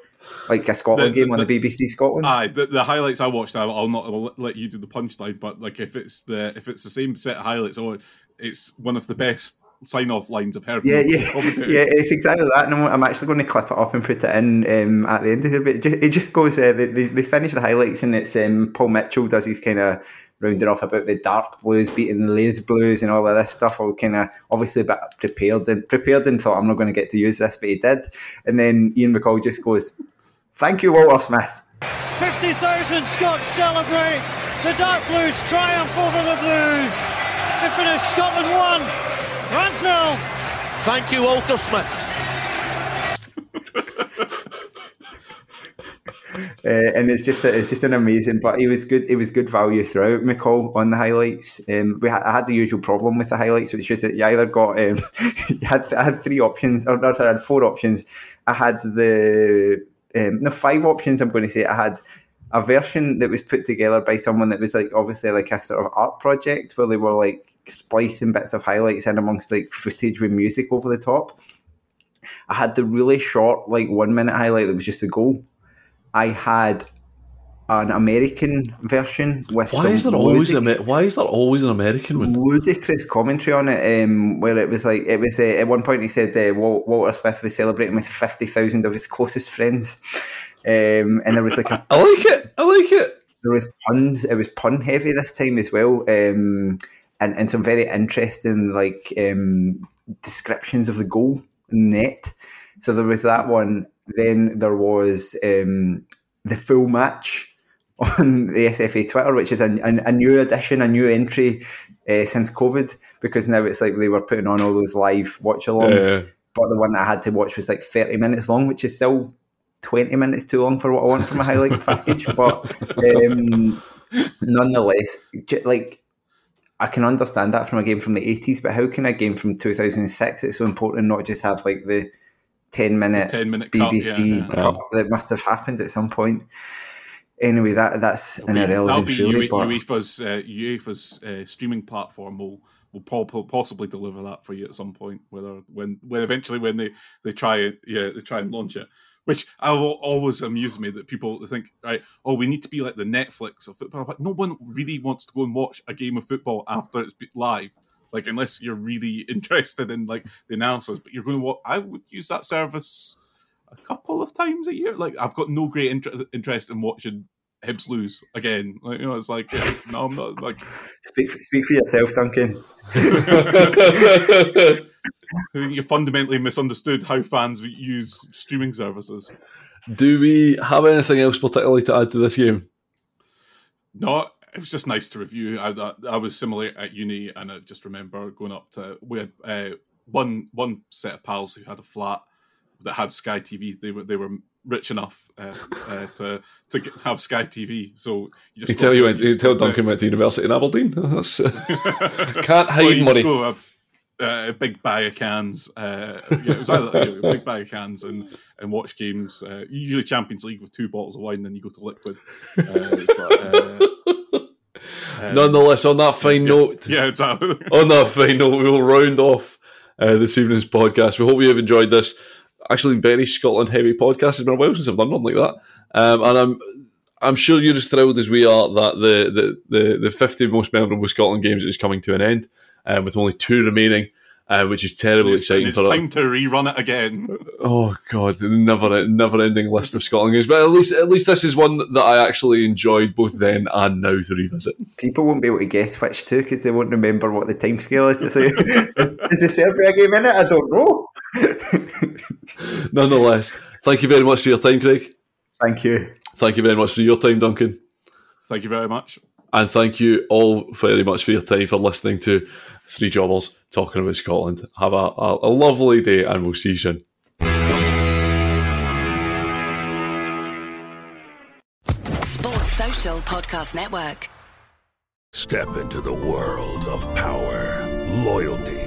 like a Scotland The- game on the- the BBC Scotland. Aye, the, the highlights I watched, I'll, I'll not I'll let you do the punchline, but like if it's the if it's the same set of highlights, oh, it's one of the best sign off lines I've heard. Yeah, yeah, yeah. It's exactly that, and I'm, actually going to clip it up and put it in um, at the end of it. But it just, it just goes. Uh, they, they, they finish the highlights, and it's um, Paul Mitchell does his kind of rounding off about the dark blues beating the lazy blues and all of this stuff. All kind of obviously a bit prepared and prepared and thought I'm not going to get to use this, but he did. And then Ian McCall just goes, "Thank you, Walter Smith." 50,000 Scots celebrate the Dark Blues triumph over the Blues. They finish Scotland 1, France 0. Thank you, Walter Smith. [laughs] Uh, and it's just it's just an amazing. But he was good. It was good value throughout. McCall on the highlights. Um, we had, I had the usual problem with the highlights, which is that you either got um, [laughs] you had I had three options, or no, I had four options. I had the um, no five options. I'm going to say I had a version that was put together by someone that was like obviously like a sort of art project where they were like splicing bits of highlights in amongst like footage with music over the top. I had the really short, like one minute highlight that was just a goal. I had an American version with Why is there always ludic- Why is there always an American one? ludicrous commentary on it, um, where it was like it was uh, at one point he said uh, Walter Smith was celebrating with fifty thousand of his closest friends, um, and there was like a [laughs] I like it. I like it. there was puns. It was pun heavy this time as well, um, and and some very interesting like um, descriptions of the goal net. So there was that one. Then there was um, the full match on the SFA Twitter, which is a, a, a new addition, a new entry uh, since COVID, because now it's like they were putting on all those live watch alongs. Yeah. But the one that I had to watch was like 30 minutes long, which is still 20 minutes too long for what I want from a highlight [laughs] package. But um, nonetheless, like I can understand that from a game from the 80s, but how can a game from 2006 it's so important not just have like the 10 minute 10 minute cut, BBC yeah, that must have happened at some point? Anyway, that that's an That'll irrelevant be. UE but UEFA's uh, UEFA's uh, streaming platform will will po- po- possibly deliver that for you at some point. Whether when when eventually when they they try it, yeah, they try and launch it. Which I will always amuse me that people think, right? Oh, we need to be like the Netflix of football, but no one really wants to go and watch a game of football after it's live. Like unless you're really [laughs] interested in like the analysis, but you're going to watch. I would use that service a couple of times a year. Like I've got no great inter- interest in watching Hibs lose again. Like, you know, it's like yeah, [laughs] no, I'm not like speak speak for yourself, Duncan. [laughs] You fundamentally misunderstood how fans use streaming services. Do we have anything else particularly to add to this game? No, it was just nice to review. I, I, I was similar at uni, and I just remember going up to we had uh, one one set of pals who had a flat that had Sky TV. They were they were rich enough uh, uh, to to get, have Sky TV. So you just You tell you went, you tell. Duncan went to university in Aberdeen. [laughs] That's, uh, [laughs] can't Well, hide you money. go, uh, uh, a big bag of cans. Uh, yeah, it was either you know, a big bag of cans and and watch games. Uh, usually Champions League with two bottles of wine, then you go to liquid. Uh, but, uh, um, Nonetheless, on that fine note, yeah, exactly. on that fine note, we will round off uh, this evening's podcast. We hope you have enjoyed this. Actually, very Scotland heavy podcast. It's been a while since I've done one like that, um, and I'm I'm sure you're as thrilled as we are that the the the, the 50 most memorable Scotland games is coming to an end, uh, with only two remaining. Uh, which is terribly It's, and exciting it's for time to rerun it again. [laughs] Oh god, never never ending list of Scotland games. But at least at least this is one that I actually enjoyed both then and now to revisit. People won't be able to guess which two because they won't remember what the time scale is. To say, [laughs] is, is the Serbia game in it? I don't know. [laughs] Nonetheless, thank you very much for your time, Craig. Thank you. Thank you very much for your time, Duncan. Thank you very much. And thank you all very much for your time for listening to Three Jobbers talking about Scotland. Have a, a, a lovely day and we'll see you soon. Sports Social Podcast Network. Step into the world of power, loyalty,